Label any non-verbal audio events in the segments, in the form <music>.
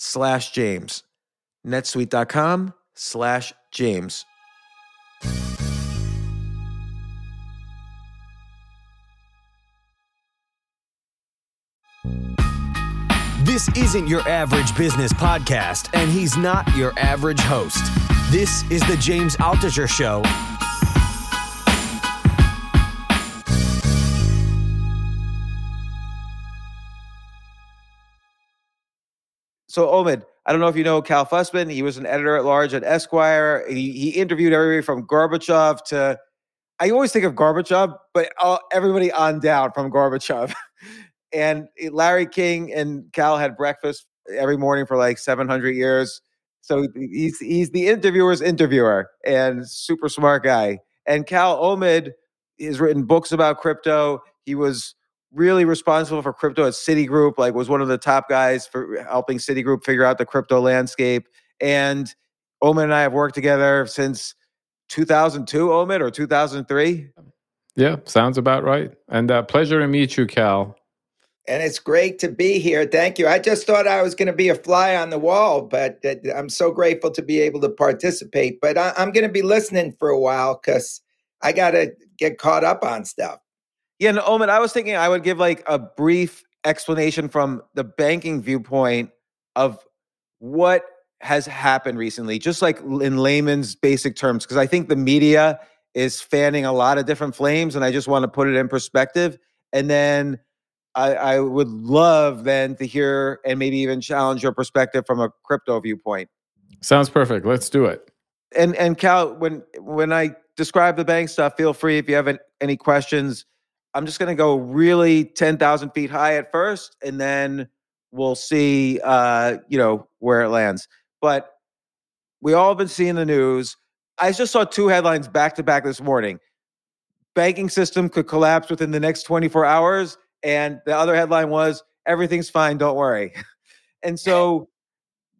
slash James. netsuite.com slash James. This isn't your average business podcast, and he's not your average host. This is the James Altucher Show. So, Omid, I don't know if you know Cal Fussman. He was an editor at large at Esquire. He, he interviewed everybody from Gorbachev to, I always think of Gorbachev, but all, everybody on down from Gorbachev. <laughs> and Larry King and Cal had breakfast every morning for like 700 years. So he's he's the interviewer's interviewer and super smart guy. And Cal Omid has written books about crypto. He was really responsible for crypto at Citigroup, like was one of the top guys for helping Citigroup figure out the crypto landscape. And Omid and I have worked together since 2002, Omid, or 2003. Yeah, sounds about right. And uh, pleasure to meet you, Cal. And it's great to be here. Thank you. I just thought I was going to be a fly on the wall, but I'm so grateful to be able to participate. But I, am going to be listening for a while because I got to get caught up on stuff. Yeah, no, Omid, I was thinking I would give like a brief explanation from the banking viewpoint of what has happened recently, just like in layman's basic terms, because I think the media is fanning a lot of different flames, and I just want to put it in perspective. And then I, I would love then to hear and maybe even challenge your perspective from a crypto viewpoint. Sounds perfect. Let's do it. And and Cal, when when I describe the bank stuff, feel free if you have any questions I'm just going to go really 10,000 feet high at first, and then we'll see, uh, you know, where it lands. But we all have been seeing the news. I just saw two headlines back to back this morning. Banking system could collapse within the next 24 hours. And the other headline was, everything's fine, don't worry. <laughs> and so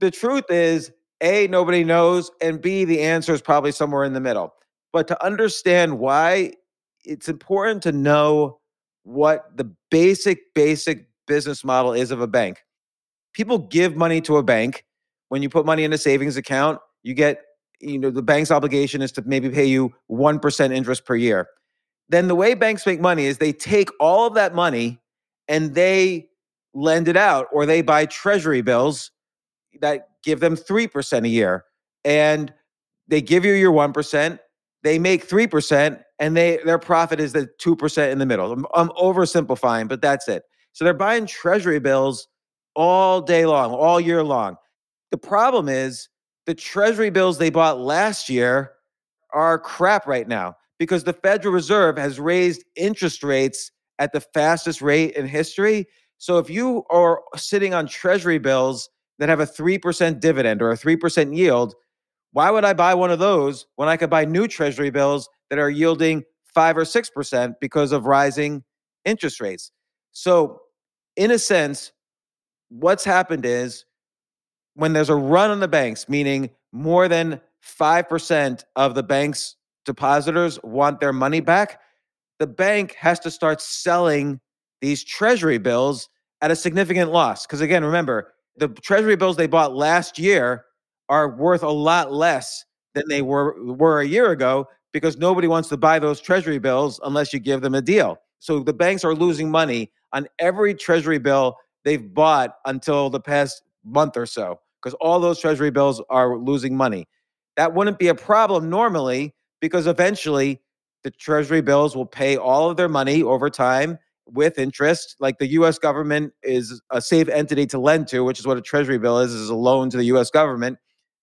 the truth is, A, nobody knows. And B, the answer is probably somewhere in the middle. But to understand why it's important to know what the basic, basic business model is of a bank. People give money to a bank. When you put money in a savings account, you get, you know, the bank's obligation is to maybe pay you 1% interest per year. Then the way banks make money is they take all of that money and they lend it out or they buy treasury bills that give them 3% a year and they give you your 1% they make 3% and they their profit is the 2% in the middle. I'm, I'm oversimplifying but that's it. So they're buying treasury bills all day long all year long. The problem is the treasury bills they bought last year are crap right now because the Federal Reserve has raised interest rates at the fastest rate in history. So if you are sitting on treasury bills that have a 3% dividend or a 3% yield, why would I buy one of those when I could buy new treasury bills that are yielding 5 or 6% because of rising interest rates? So, in a sense, what's happened is when there's a run on the banks, meaning more than 5% of the bank's depositors want their money back, the bank has to start selling these treasury bills at a significant loss. Because again, remember, the treasury bills they bought last year are worth a lot less than they were were a year ago because nobody wants to buy those treasury bills unless you give them a deal. So the banks are losing money on every treasury bill they've bought until the past month or so because all those treasury bills are losing money. That wouldn't be a problem normally because eventually the treasury bills will pay all of their money over time with interest. Like the US government is a safe entity to lend to, which is what a treasury bill is, is a loan to the US government.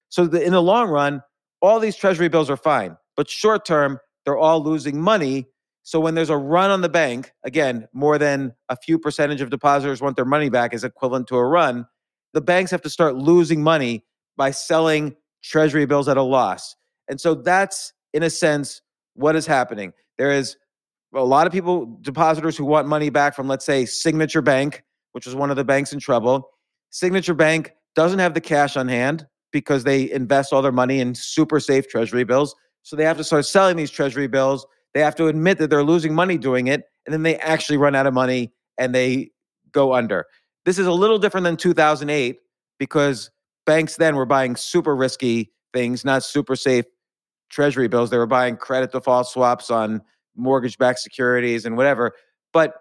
So the, in the long run, all these treasury bills are fine. But short term, they're all losing money. So when there's a run on the bank, again, more than a few percentage of depositors want their money back is equivalent to a run the banks have to start losing money by selling treasury bills at a loss. And so that's, in a sense, what is happening. There is a lot of people, depositors who want money back from, let's say, Signature Bank, which is one of the banks in trouble. Signature Bank doesn't have the cash on hand because they invest all their money in super safe treasury bills. So they have to start selling these treasury bills. They have to admit that they're losing money doing it. And then they actually run out of money and they go under. This is a little different than 2008 because banks then were buying super risky things, not super safe treasury bills. They were buying credit default swaps on mortgage backed securities and whatever. But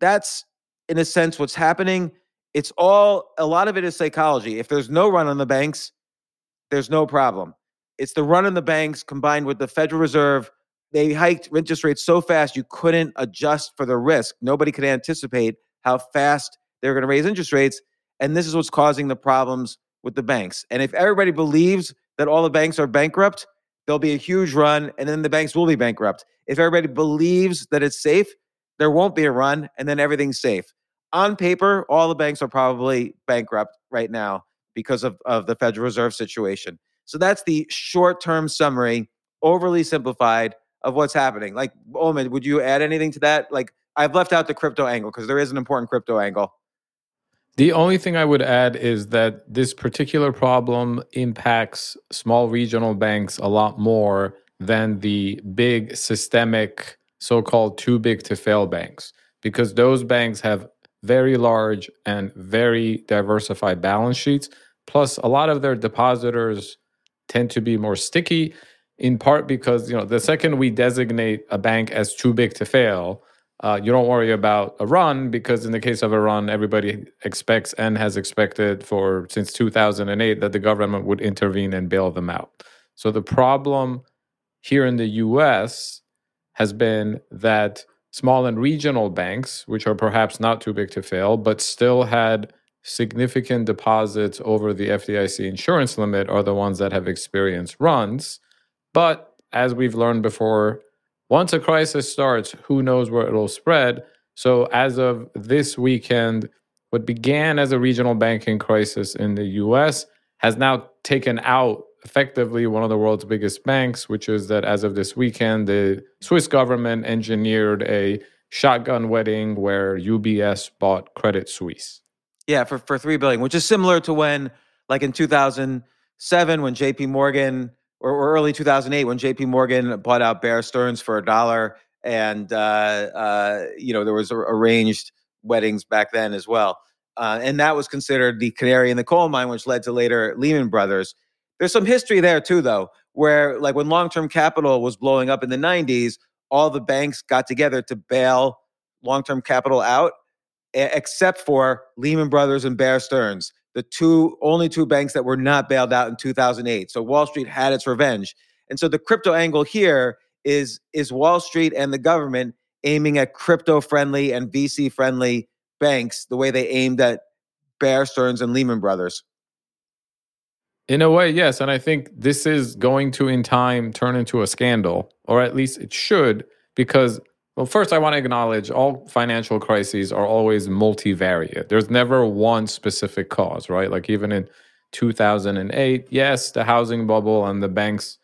that's, in a sense, what's happening. It's all, a lot of it is psychology. If there's no run on the banks, there's no problem. It's the run on the banks combined with the Federal Reserve. They hiked interest rates so fast you couldn't adjust for the risk. Nobody could anticipate how fast they're going to raise interest rates. And this is what's causing the problems with the banks. And if everybody believes that all the banks are bankrupt, there'll be a huge run and then the banks will be bankrupt. If everybody believes that it's safe, there won't be a run and then everything's safe. On paper, all the banks are probably bankrupt right now because of, of the Federal Reserve situation. So that's the short term summary, overly simplified of what's happening. Like, Omid, would you add anything to that? Like, I've left out the crypto angle because there is an important crypto angle. The only thing I would add is that this particular problem impacts small regional banks a lot more than the big systemic so called too big to fail banks, because those banks have very large and very diversified balance sheets. Plus, a lot of their depositors tend to be more sticky, in part because you know the second we designate a bank as too big to fail, uh, you don't worry about a run because in the case of a run, everybody expects and has expected for since 2008 that the government would intervene and bail them out. So the problem here in the U.S. has been that small and regional banks, which are perhaps not too big to fail, but still had significant deposits over the FDIC insurance limit, are the ones that have experienced runs. But as we've learned before, once a crisis starts, who knows where it'll spread? So, as of this weekend, what began as a regional banking crisis in the US has now taken out effectively one of the world's biggest banks, which is that as of this weekend, the Swiss government engineered a shotgun wedding where UBS bought Credit Suisse. Yeah, for, for three billion, which is similar to when, like in 2007, when JP Morgan or, or early 2008 when JP Morgan bought out Bear Stearns for a dollar. And, uh, uh, you know, there was arranged weddings back then as well. Uh, and that was considered the canary in the coal mine, which led to later Lehman Brothers. There's some history there too, though, where like when long-term capital was blowing up in the 90s, all the banks got together to bail long-term capital out. Except for Lehman Brothers and Bear Stearns, the two only two banks that were not bailed out in 2008. So Wall Street had its revenge. And so the crypto angle here is is Wall Street and the government aiming at crypto friendly and VC friendly banks the way they aimed at Bear Stearns and Lehman Brothers. In a way, yes. And I think this is going to, in time, turn into a scandal, or at least it should, because, well, first, I want to acknowledge all financial crises are always multivariate. There's never one specific cause, right? Like even in 2008, yes, the housing bubble and the banks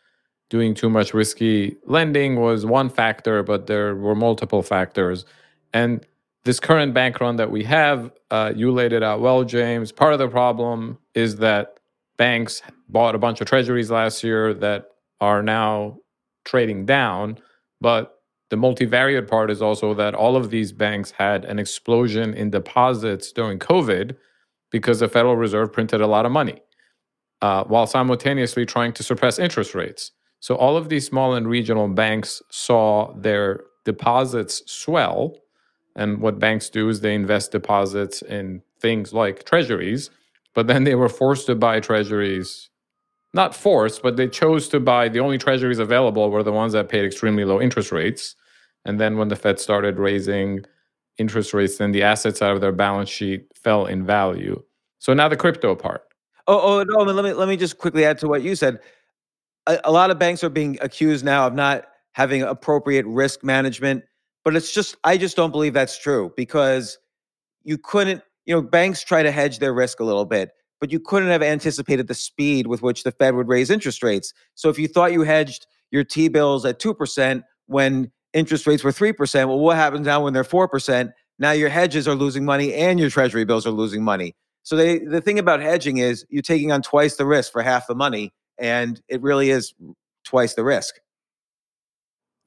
doing too much risky lending was one factor, but there were multiple factors. And this current bank run that we have, uh, you laid it out well, James. Part of the problem is that banks bought a bunch of treasuries last year that are now trading down. But the multivariate part is also that all of these banks had an explosion in deposits during COVID because the Federal Reserve printed a lot of money uh, while simultaneously trying to suppress interest rates. So all of these small and regional banks saw their deposits swell. And what banks do is they invest deposits in things like treasuries but then they were forced to buy treasuries. Not forced, but they chose to buy the only treasuries available were the ones that paid extremely low interest rates. And then when the Fed started raising interest rates, then the assets out of their balance sheet fell in value. So now the crypto part. Oh, oh no! Let me let me just quickly add to what you said. A, a lot of banks are being accused now of not having appropriate risk management, but it's just I just don't believe that's true because you couldn't you know, banks try to hedge their risk a little bit, but you couldn't have anticipated the speed with which the Fed would raise interest rates. So if you thought you hedged your T bills at 2% when interest rates were 3%, well, what happens now when they're 4%? Now your hedges are losing money and your treasury bills are losing money. So they, the thing about hedging is you're taking on twice the risk for half the money, and it really is twice the risk.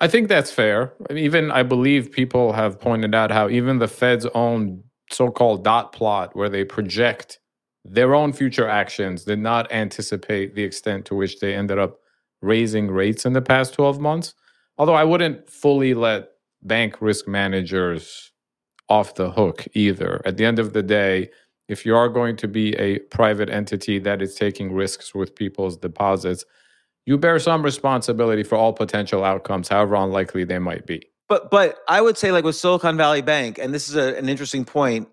I think that's fair. Even I believe people have pointed out how even the Fed's own so-called dot plot where they project their own future actions did not anticipate the extent to which they ended up raising rates in the past 12 months although i wouldn't fully let bank risk managers off the hook either at the end of the day if you are going to be a private entity that is taking risks with people's deposits you bear some responsibility for all potential outcomes however unlikely they might be but but I would say like with Silicon Valley Bank, and this is a, an interesting point.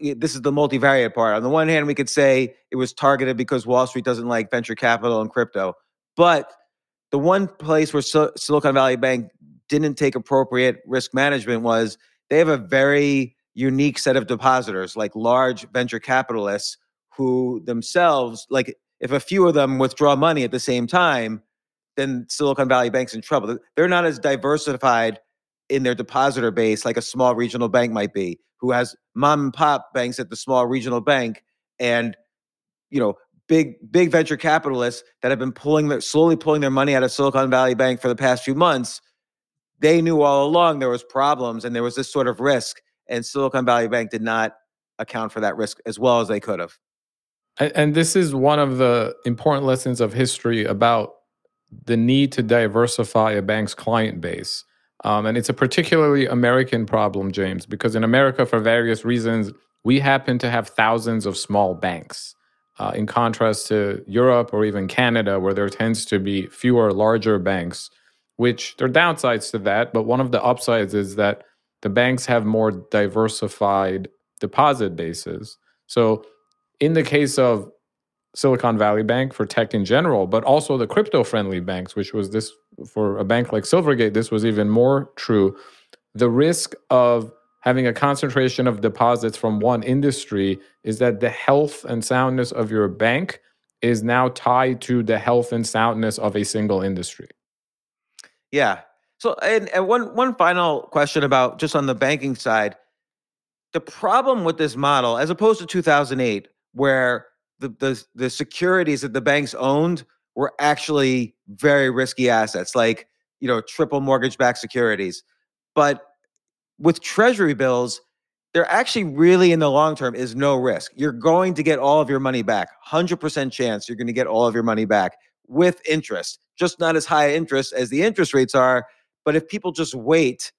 This is the multivariate part. On the one hand, we could say it was targeted because Wall Street doesn't like venture capital and crypto. But the one place where Silicon Valley Bank didn't take appropriate risk management was they have a very unique set of depositors, like large venture capitalists who themselves, like if a few of them withdraw money at the same time, then Silicon Valley Bank's in trouble. They're not as diversified in their depositor base, like a small regional bank might be, who has mom and pop banks at the small regional bank, and you know, big big venture capitalists that have been pulling their slowly pulling their money out of Silicon Valley Bank for the past few months. They knew all along there was problems and there was this sort of risk, and Silicon Valley Bank did not account for that risk as well as they could have. And this is one of the important lessons of history about the need to diversify a bank's client base. Um, and it's a particularly American problem, James, because in America, for various reasons, we happen to have thousands of small banks. Uh, in contrast to Europe or even Canada, where there tends to be fewer larger banks, which there are downsides to that. But one of the upsides is that the banks have more diversified deposit bases. So, in the case of Silicon Valley Bank for tech in general, but also the crypto friendly banks, which was this for a bank like Silvergate, this was even more true. The risk of having a concentration of deposits from one industry is that the health and soundness of your bank is now tied to the health and soundness of a single industry. Yeah. So, and, and one one final question about just on the banking side, the problem with this model, as opposed to 2008, where the, the the securities that the banks owned were actually very risky assets, like you know triple mortgage backed securities. But with treasury bills, there actually really in the long term is no risk. You're going to get all of your money back. 100% chance you're going to get all of your money back with interest. Just not as high interest as the interest rates are, but if people just wait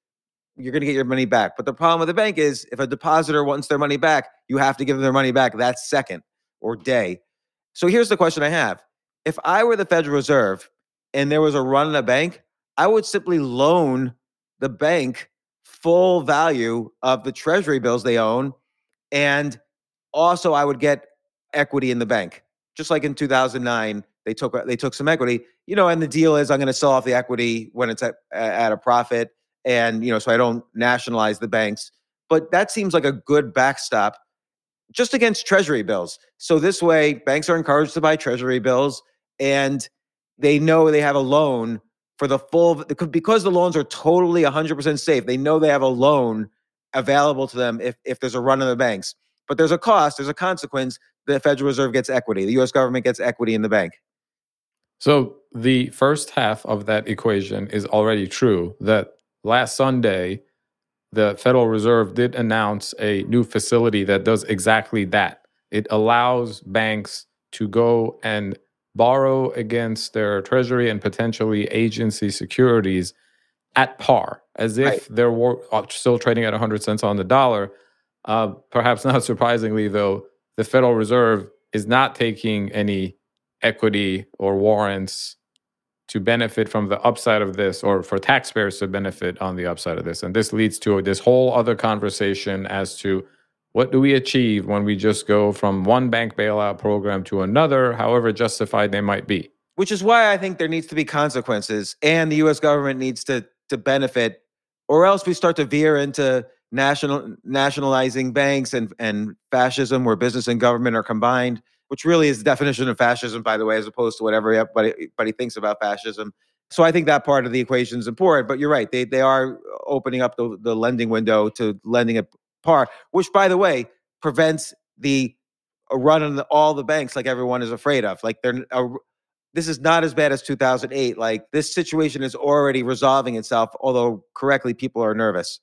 you're going to get your money back. But the problem with the bank is if a depositor wants their money back, you have to give them their money back that second or day. So here's the question I have. If I were the Federal Reserve and there was a run on a bank, I would simply loan the bank full value of the treasury bills they own and also I would get equity in the bank. Just like in 2009, they took they took some equity, you know, and the deal is I'm going to sell off the equity when it's at, at a profit and you know so i don't nationalize the banks. But that seems like a good backstop just against treasury bills. So this way banks are encouraged to buy treasury bills and they know they have a loan for the full because the loans are totally 100% safe they know they have a loan available to them if, if there's a run on the banks but there's a cost there's a consequence the federal reserve gets equity the us government gets equity in the bank so the first half of that equation is already true that last Sunday, the Federal Reserve did announce a new facility that does exactly that. It allows banks to go and borrow against their treasury and potentially agency securities at par, as if right. they're uh, still trading at 100 cents on the dollar. Uh, perhaps <laughs> not surprisingly, though, the Federal Reserve is not taking any equity or warrants to benefit from the upside of this or for taxpayers to benefit on the upside of this. And this leads to this whole other conversation as to what do we achieve when we just go from one bank bailout program to another, however justified they might be. Which is why I think there needs to be consequences and the US government needs to to benefit or else we start to veer into national nationalizing banks and and fascism where business and government are combined which really is the definition of fascism, by the way, as opposed to whatever everybody, everybody thinks about fascism. So I think that part of the equation is important. But you're right; they they are opening up the, the lending window to lending at par, which, by the way, prevents the run on the, all the banks like everyone is afraid of. Like they're uh, this is not as bad as 2008. Like this situation is already resolving itself, although correctly people are nervous.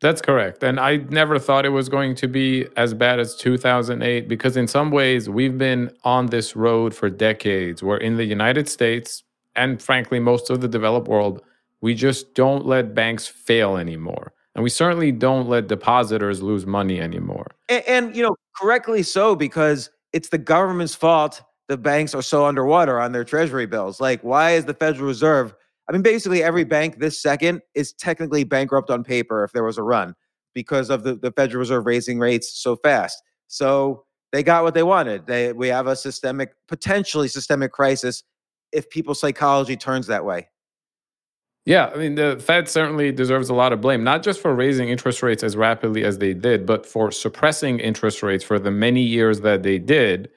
That's correct. And I never thought it was going to be as bad as 2008 because, in some ways, we've been on this road for decades where in the United States and, frankly, most of the developed world, we just don't let banks fail anymore. And we certainly don't let depositors lose money anymore. And, and you know, correctly so, because it's the government's fault the banks are so underwater on their treasury bills. Like, why is the Federal Reserve I mean, basically every bank this second is technically bankrupt on paper if there was a run because of the, the Federal Reserve raising rates so fast. So they got what they wanted. They we have a systemic, potentially systemic crisis if people's psychology turns that way. Yeah, I mean the Fed certainly deserves a lot of blame, not just for raising interest rates as rapidly as they did, but for suppressing interest rates for the many years that they did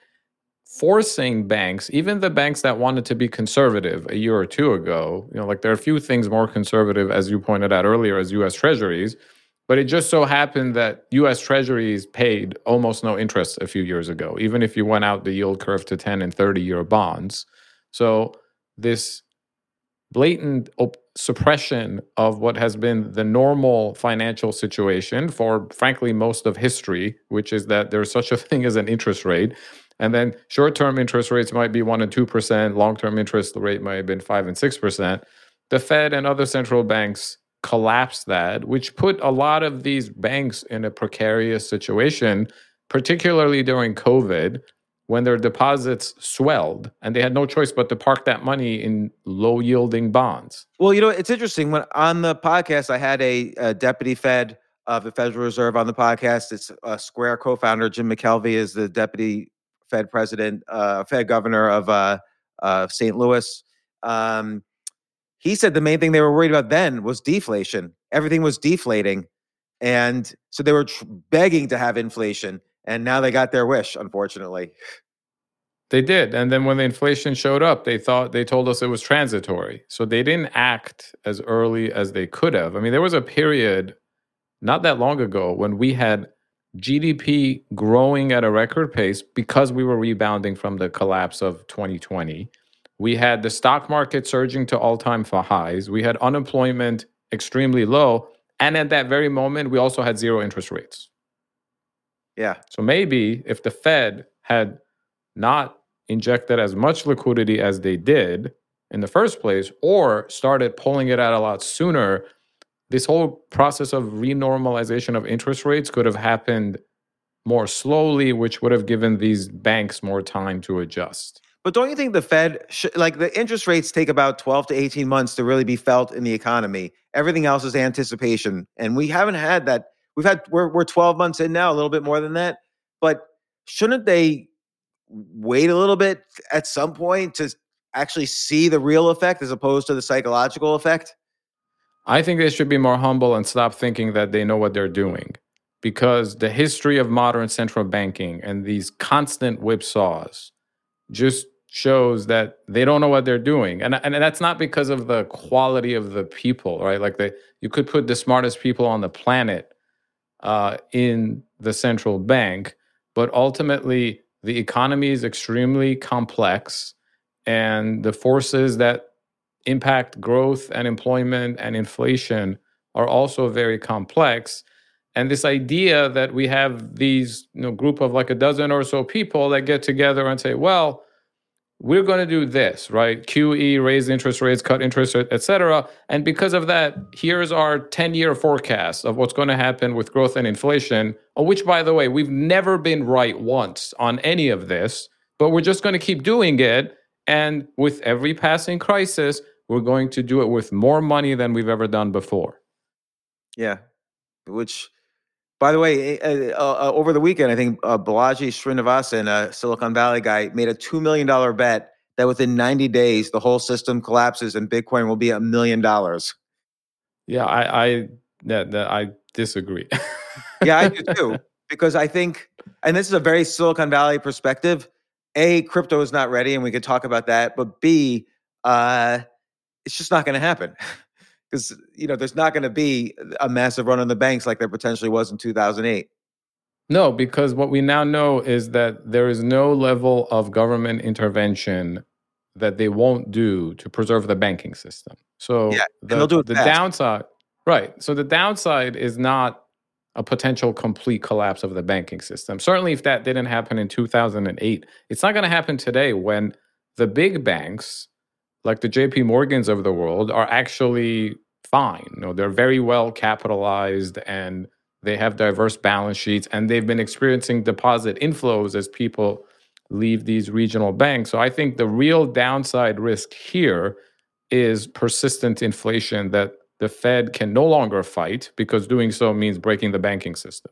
forcing banks, even the banks that wanted to be conservative a year or two ago, you know, like there are a few things more conservative, as you pointed out earlier, as US Treasuries. But it just so happened that US Treasuries paid almost no interest a few years ago, even if you went out the yield curve to 10 and 30 year bonds. So this blatant op- suppression of what has been the normal financial situation for, frankly, most of history, which is that there's such a <laughs> thing as an interest rate and then short term interest rates might be 1% and 2%, long term interest rate might have been 5 and 6%. The Fed and other central banks collapsed that, which put a lot of these banks in a precarious situation, particularly during COVID when their deposits swelled and they had no choice but to park that money in low yielding bonds. Well, you know, it's interesting. When on the podcast, I had a, a deputy Fed of the Federal Reserve on the podcast. It's a Square co founder, Jim McKelvey, is the deputy Fed president, uh, Fed governor of uh, uh, St. Louis. Um, he said the main thing they were worried about then was deflation. Everything was deflating, and so they were tr- begging to have inflation, and now they got their wish. Unfortunately, they did. And then when the inflation showed up, they thought they told us it was transitory. So they didn't act as early as they could have. I mean, there was a period not that long ago when we had GDP growing at a record pace because we were rebounding from the collapse of 2020. We had the stock market surging to all time highs. We had unemployment extremely low. And at that very moment, we also had zero interest rates. Yeah. So maybe if the Fed had not injected as much liquidity as they did in the first place, or started pulling it out a lot sooner, this whole process of renormalization of interest rates could have happened more slowly, which would have given these banks more time to adjust. But don't you think the Fed, sh- like the interest rates take about 12 to 18 months to really be felt in the economy? Everything else is anticipation. And we haven't had that. We've had, we're, we're 12 months in now, a little bit more than that. But shouldn't they wait a little bit at some point to actually see the real effect as opposed to the psychological effect? I think they should be more humble and stop thinking that they know what they're doing because the history of modern central banking and these constant whipsaws just shows that they don't know what they're doing and, and that's not because of the quality of the people right like they you could put the smartest people on the planet uh, in the central bank but ultimately the economy is extremely complex and the forces that impact growth and employment and inflation are also very complex. And this idea that we have these you know, group of like a dozen or so people that get together and say well we're going to do this right? Qe raise interest rates cut interest rates et cetera. and because of that here's our 10 year forecast of what's going to happen with growth and inflation which by the way we've never been right once on any of this but we're just going to keep doing it. And with every passing crisis we're going to do it with more money than we've ever done before. Yeah which by the way, uh, uh, over the weekend, I think uh, Balaji Srinivasan, a Silicon Valley guy, made a $2 million bet that within 90 days, the whole system collapses and Bitcoin will be a million dollars. Yeah, I, I, that, that I disagree. <laughs> yeah, I do too. Because I think, and this is a very Silicon Valley perspective. A, crypto is not ready, and we could talk about that. But B, uh, it's just not going to happen <laughs> because you know there's not going to be a massive run on the banks like there potentially was in 2008 no because what we now know is that there is no level of government intervention that they won't do to preserve the banking system. So yeah, the, the downside right so the downside is not a potential complete collapse of the banking system. Certainly if that didn't happen in 2008 it's not going to happen today when the big banks like the JP Morgans of the world are actually fine. You know, they're very well capitalized and they have diverse balance sheets and they've been experiencing deposit inflows as people leave these regional banks. So I think the real downside risk here is persistent inflation that the Fed can no longer fight because doing so means breaking the banking system.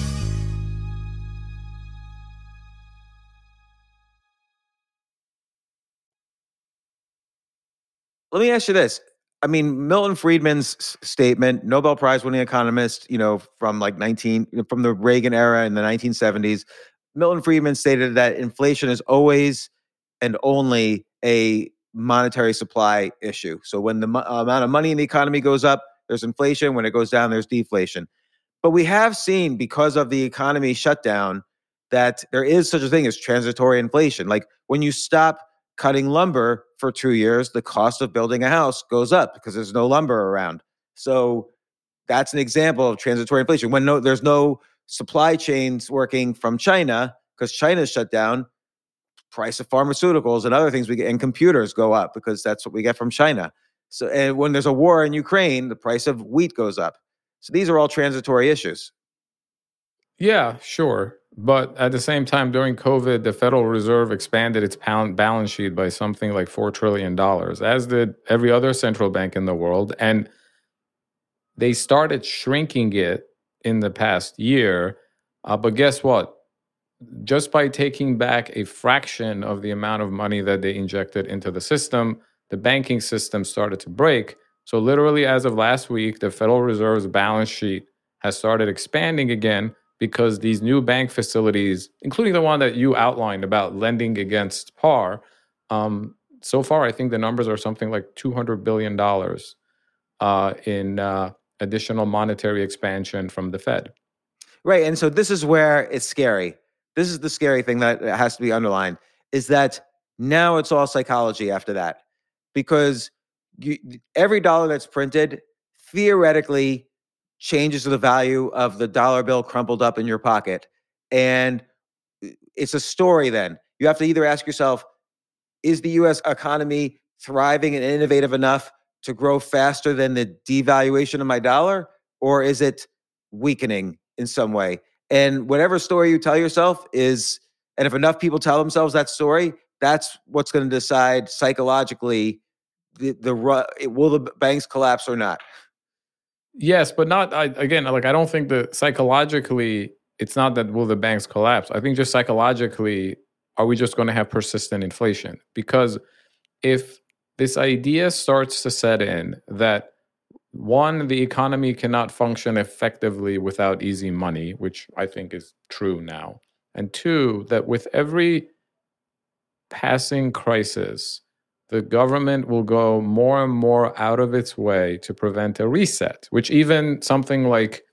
Let me ask you this. I mean, Milton Friedman's statement, Nobel Prize winning economist, you know, from like 19, from the Reagan era in the 1970s, Milton Friedman stated that inflation is always and only a monetary supply issue. So when the mo- amount of money in the economy goes up, there's inflation. When it goes down, there's deflation. But we have seen because of the economy shutdown that there is such a thing as transitory inflation. Like when you stop cutting lumber for two years, the cost of building a house goes up because there's no lumber around. So that's an example of transitory inflation. When no, there's no supply chains working from China because China's shut down, price of pharmaceuticals and other things we get and computers go up because that's what we get from China. So and when there's a war in Ukraine, the price of wheat goes up. So these are all transitory issues. Yeah, sure. But at the same time, during COVID, the Federal Reserve expanded its balance sheet by something like $4 trillion, as did every other central bank in the world. And they started shrinking it in the past year. Uh, but guess what? Just by taking back a fraction of the amount of money that they injected into the system, the banking system started to break. So, literally, as of last week, the Federal Reserve's balance sheet has started expanding again because these new bank facilities, including the one that you outlined about lending against par, um, so far I think the numbers are something like two hundred billion dollars uh, in uh, additional monetary expansion from the Fed. Right, and so this is where it's scary. This is the scary thing that has to be underlined is that now it's all psychology after that, because you, every dollar that's printed theoretically changes to the value of the dollar bill crumpled up in your pocket. And uh, it's a story then. You have to either ask yourself, is the US economy thriving and innovative enough to grow faster than the devaluation of my dollar? Or is it weakening in some way? And whatever story you tell yourself is, and if enough people tell themselves that story, that's what's going to decide psychologically the, the will the banks collapse or not. Yes, but not I, again. Like I don't think that psychologically, it's not that will the banks collapse. I think just psychologically, are we just going to have persistent inflation? Because if this idea starts to set in that one, the economy cannot function effectively without easy money, which I think is true now, And two, that with every passing crisis, the government will go more and more out of its way to prevent a reset, which even something like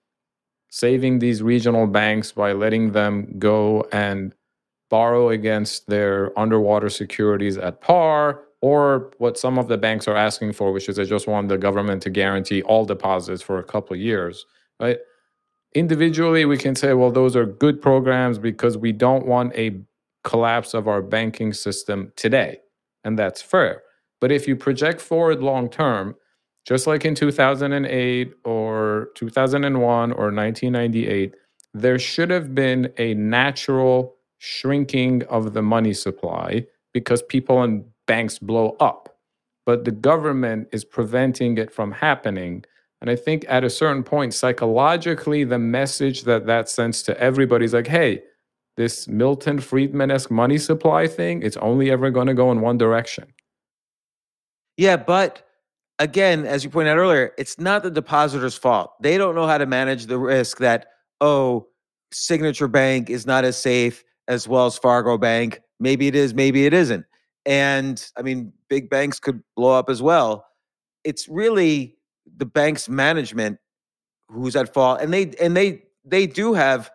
saving these regional banks by letting them go and borrow against their underwater securities at par, or what some of the banks are asking for, which is they just want the government to guarantee all deposits for a couple years, right? Individually, we can say, well, those are good programs because we don't want a collapse of our banking system today and that's fair. But if you project forward long term, just like in 2008 or 2001 or 1998, there should have been a natural shrinking of the money supply because people and banks blow up. But the government is preventing it from happening. And I think at a certain point, psychologically, the message that that sends to everybody is like, hey, this Milton Friedman esque money supply thing, it's only ever going to go in one direction. Yeah, but again, as you pointed out earlier, it's not the depositor's fault. They don't know how to manage the risk that, oh, Signature Bank is not as safe as Wells Fargo Bank. Maybe it is, maybe it isn't. And I mean, big banks could blow up as well. It's really the bank's management who's at fault. And they and they they do have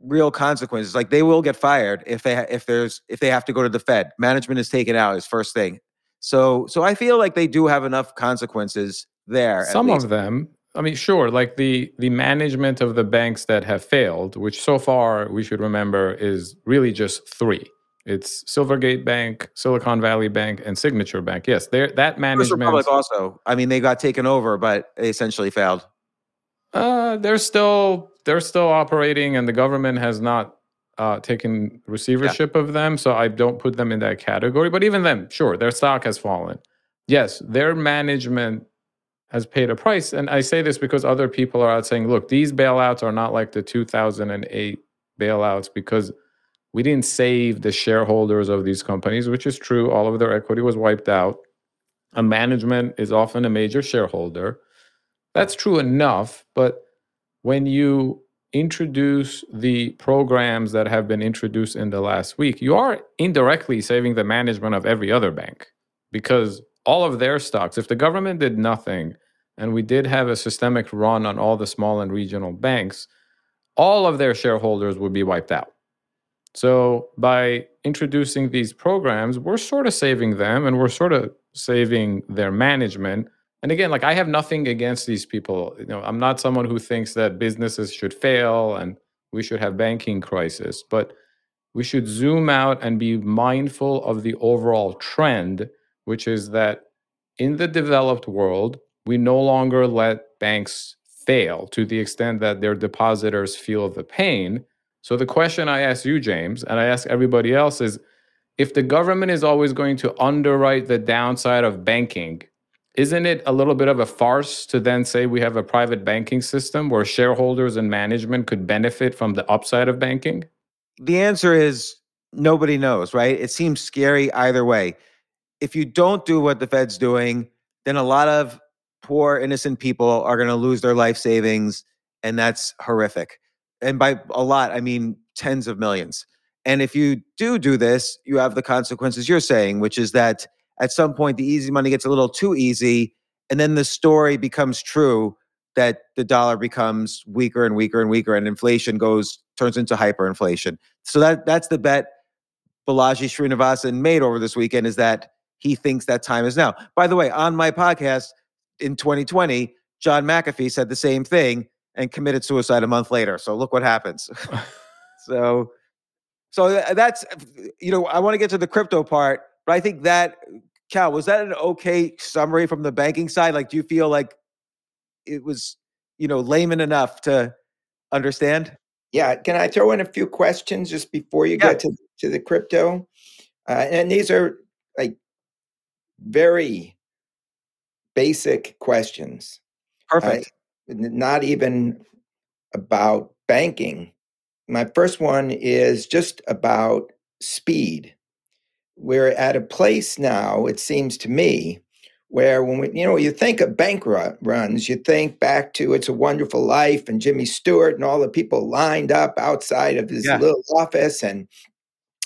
real consequences. Like they will get fired if they if there's if they have to go to the Fed. Management is taken out is first thing. So so I feel like they do have enough consequences there. Some of them. I mean, sure, like the the management of the banks that have failed, which so far we should remember is really just three. It's Silvergate Bank, Silicon Valley Bank, and Signature Bank. Yes, there that management. First Republic also. I mean, they got taken over, but they essentially failed. Uh, they're still they're still operating, and the government has not uh, taken receivership yeah. of them. So I don't put them in that category. But even them, sure, their stock has fallen. Yes, their management has paid a price, and I say this because other people are out saying, "Look, these bailouts are not like the 2008 bailouts because." We didn't save the shareholders of these companies, which is true. All of their equity was wiped out. A management is often a major shareholder. That's true enough, but when you introduce the programs that have been introduced in the last week, you are indirectly saving the management of every other bank because all of their stocks, if the government did nothing and we did have a systemic run on all the small and regional banks, all of their shareholders would be wiped out. So by introducing these programs, we're sort of saving them and we're sort of saving their management and again like i have nothing against these people. You know i'm not someone who thinks that businesses should fail and we should have banking crisis but we should zoom out and be mindful of the overall trend which is that in the developed world we no longer let banks fail to the extent that their depositors feel the pain. So the question i ask you james and i ask everybody else is if the government is always going to underwrite the downside of banking isn't it a little bit of a farce to then say we have a private banking system where shareholders and management could benefit from the upside of banking? The answer is nobody knows, right? It seems scary either way. If you don't do what the Fed's doing, then a lot of poor, innocent people are going to lose their life savings, and that's horrific. And by a lot, I mean tens of millions. And if you do do this, you have the consequences you're saying, which is that at some point the easy money gets a little too easy and then the story becomes true that the dollar becomes weaker and weaker and weaker and inflation goes turns into hyperinflation. So that that's the bet balaji srinivasan made over this weekend is that he thinks that time is now. By the way on my podcast in 2020 john mcafee said the same thing and committed suicide a month later. So look what happens. <laughs> So so uh, that's you know i want to get to the crypto part but i think that Cal, was that an okay summary from the banking side? Like, do you feel like it was, you know, layman enough to understand? Yeah. Can I throw in a few questions just before you yeah. get to, to the crypto? Uh, and these are like very basic questions. Perfect. Uh, not even about banking. My first one is just about speed we're at a place now, it seems to me, where when we, you know, you think of bank runs, you think back to It's a Wonderful Life and Jimmy Stewart and all the people lined up outside of his yeah. little office, and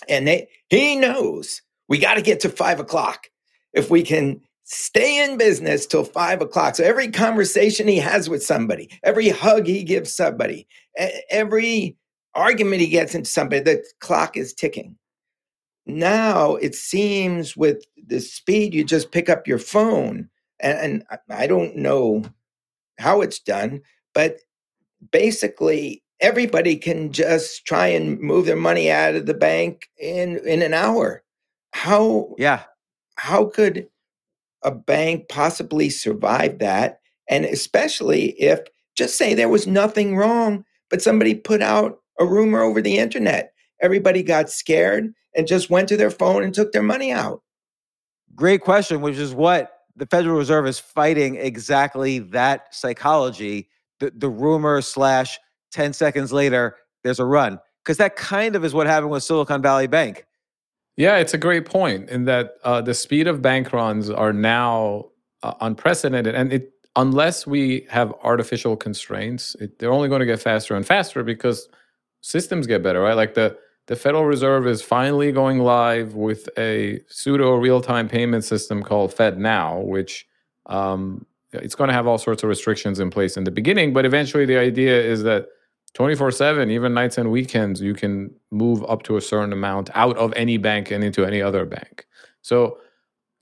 and they he knows we got to get to five o'clock if we can stay in business till five o'clock. So every conversation he has with somebody, every hug he gives somebody, every argument he gets into somebody, the clock is ticking. Now it seems with the speed, you just pick up your phone, and, and I don't know how it's done, but basically everybody can just try and move their money out of the bank in in an hour. How yeah, how could a bank possibly survive that? And especially if just say there was nothing wrong, but somebody put out a rumor over the internet. Everybody got scared and just went to their phone and took their money out? Great question, which is what the Federal Reserve is fighting exactly that psychology. The, the rumor slash 10 seconds later, there's a run. Because that kind of is what happened with Silicon Valley Bank. Yeah, it's a great point in that uh, the speed of bank runs are now uh, unprecedented. And it, unless we have artificial constraints, it, they're only going to get faster and faster because systems get better, right? Like the the Federal Reserve is finally going live with a pseudo real time payment system called FedNow, which um, it's going to have all sorts of restrictions in place in the beginning, but eventually the idea is that 24 7, even nights and weekends, you can move up to a certain amount out of any bank and into any other bank. So,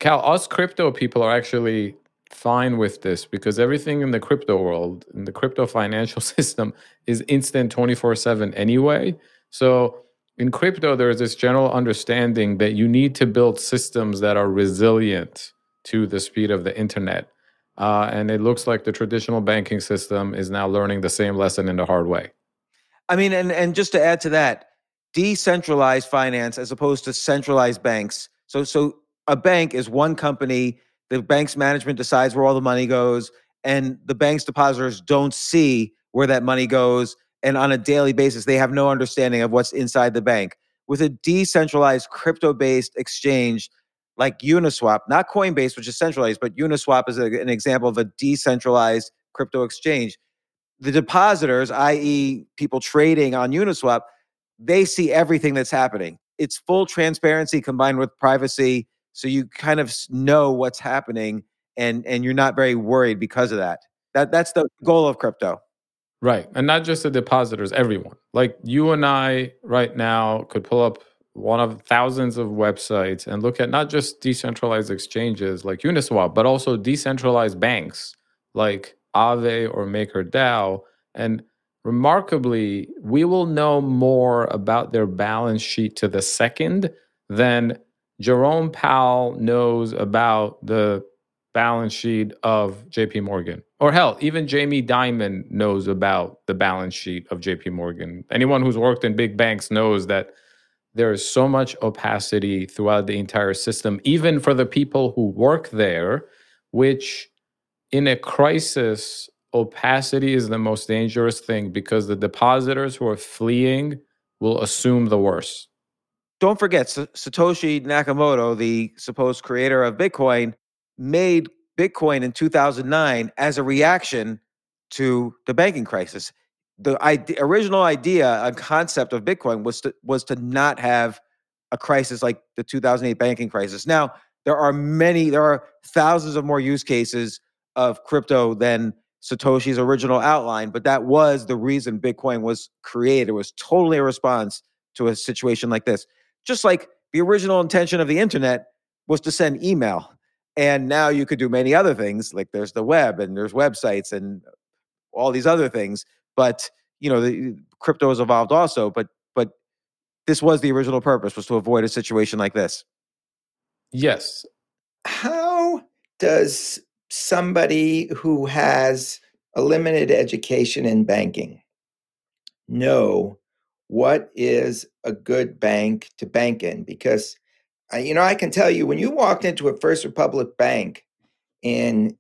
Cal, us crypto people are actually fine with this because everything in the crypto world, in the crypto financial <laughs> system, is instant 24 7 anyway. So, in crypto, there is this general understanding that you need to build systems that are resilient to the speed of the internet. Uh, and it looks like the traditional banking system is now learning the same lesson in the hard way. I mean, and, and just to add to that, decentralized finance as opposed to centralized banks. So, so a bank is one company. The bank's management decides where all the money goes, and the bank's depositors don't see where that money goes and on a daily basis, they have no understanding of what's inside the bank. With a decentralized crypto based exchange like Uniswap, not Coinbase, which is centralized, but Uniswap is a, an example of a decentralized crypto exchange. The depositors, i.e., people trading on Uniswap, they see everything that's happening. It's full transparency combined with privacy. So you kind of know what's happening and, and you're not very worried because of that. That that's the goal of crypto. Right. And not just the depositors, everyone. Like you and I right now could pull up one of thousands of websites and look at not just decentralized exchanges like Uniswap, but also decentralized banks like Aave or MakerDAO. And remarkably, we will know more about their balance sheet to the second than Jerome Powell knows about the balance sheet of JP Morgan. Or hell, even Jamie Dimon knows about the balance sheet of JP Morgan. Anyone who's worked in big banks knows that there is so much opacity throughout the entire system, even for the people who work there, which in a crisis, opacity is the most dangerous thing because the depositors who are fleeing will assume the worst. Don't forget, Satoshi Nakamoto, the supposed creator of Bitcoin, made Bitcoin in 2009 as a reaction to the banking crisis. The idea, original idea, a concept of Bitcoin was to, was to not have a crisis like the 2008 banking crisis. Now, there are many, there are thousands of more use cases of crypto than Satoshi's original outline, but that was the reason Bitcoin was created. It was totally a response to a situation like this. Just like the original intention of the internet was to send email. And now you could do many other things, like there's the web and there's websites and all these other things. But you know, the crypto has evolved also. But but this was the original purpose was to avoid a situation like this. Yes. How does somebody who has a limited education in banking know what is a good bank to bank in? Because you know, I can tell you when you walked into a First Republic Bank in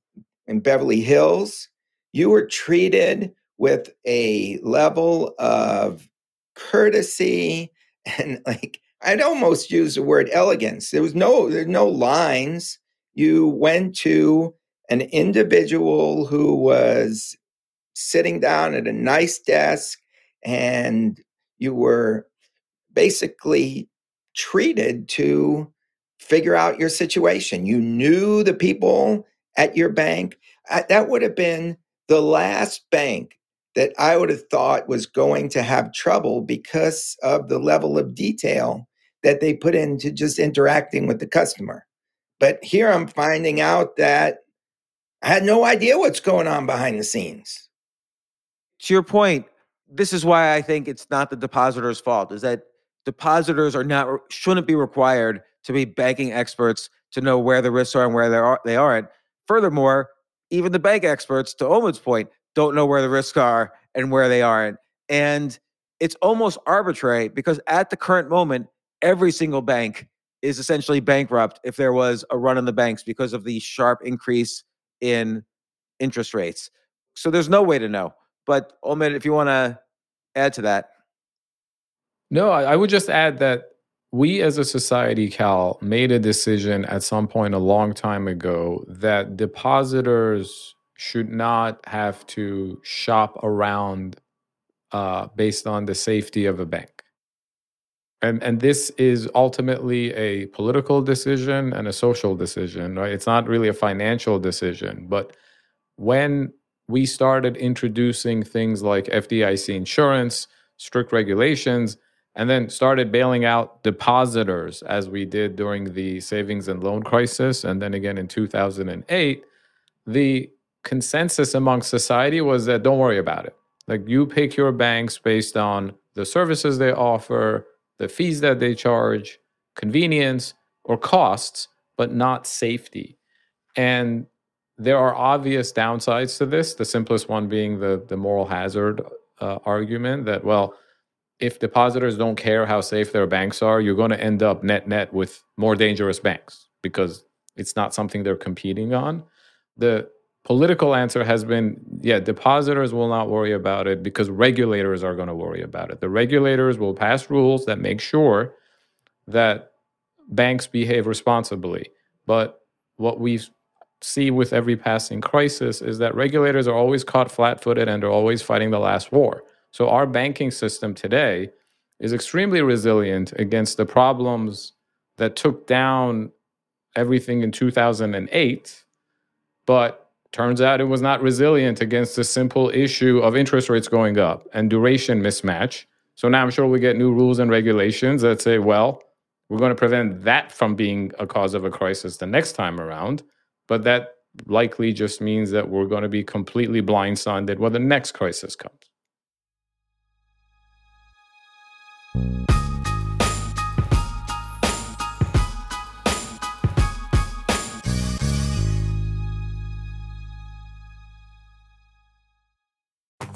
in Beverly Hills, you were treated with a level of courtesy <laughs> and like I'd almost use the word elegance. There was no there's no lines. you went to an individual who was sitting down at a nice desk and you were basically treated to figure out your situation. You knew the people at your bank. That would have been the last bank that I would have thought was going to have trouble because of the level of detail that they put into just interacting with the customer. But here I'm finding out that I had no idea what's going on behind the scenes. To your point, this is why I think it's not the depositor's fault, is that depositors are not shouldn't be required to be banking experts to know where the risks are and where they are they aren't. Furthermore, even the bank experts, to Omid's point, don't know where the risks are and where they aren't. And it's almost arbitrary because at the current moment, every single bank is essentially bankrupt if there was a run on the banks because of the sharp increase in interest rates. So there's no way to know. But Omid, if you want to add to that. No, I, I would just add that we as a society, Cal, made a decision at some point a long time ago that depositors should not have to shop around uh, based on the safety of a bank. And, and this is ultimately a political decision and a social decision, right? It's not really a financial decision. But when we started introducing things like FDIC insurance, strict regulations, and then started bailing out depositors as we did during the savings and loan crisis. And then again in 2008 the consensus among society was that don't worry about it. Like you pick your banks based on the services they offer the fees that they charge convenience or costs but not safety. And there are obvious downsides to this the simplest one being the the moral hazard uh, argument that well if depositors don't care how safe their banks are, you're going to end up net net with more dangerous banks because it's not something they're competing on. The political answer has been yeah, depositors will not worry about it because regulators are going to worry about it. The regulators will pass rules that make sure that banks behave responsibly. But what we see with every passing crisis is that regulators are always caught flat footed and are always fighting the last war. So our banking system today is extremely resilient against the problems that took down everything in 2008, but turns out it was not resilient against the simple issue of interest rates going up and duration mismatch. So now I'm sure we get new rules and regulations that say, well, we're going to prevent that from being a cause of a crisis the next time around. But that likely just means that we're going to be completely blindsided when the next crisis comes.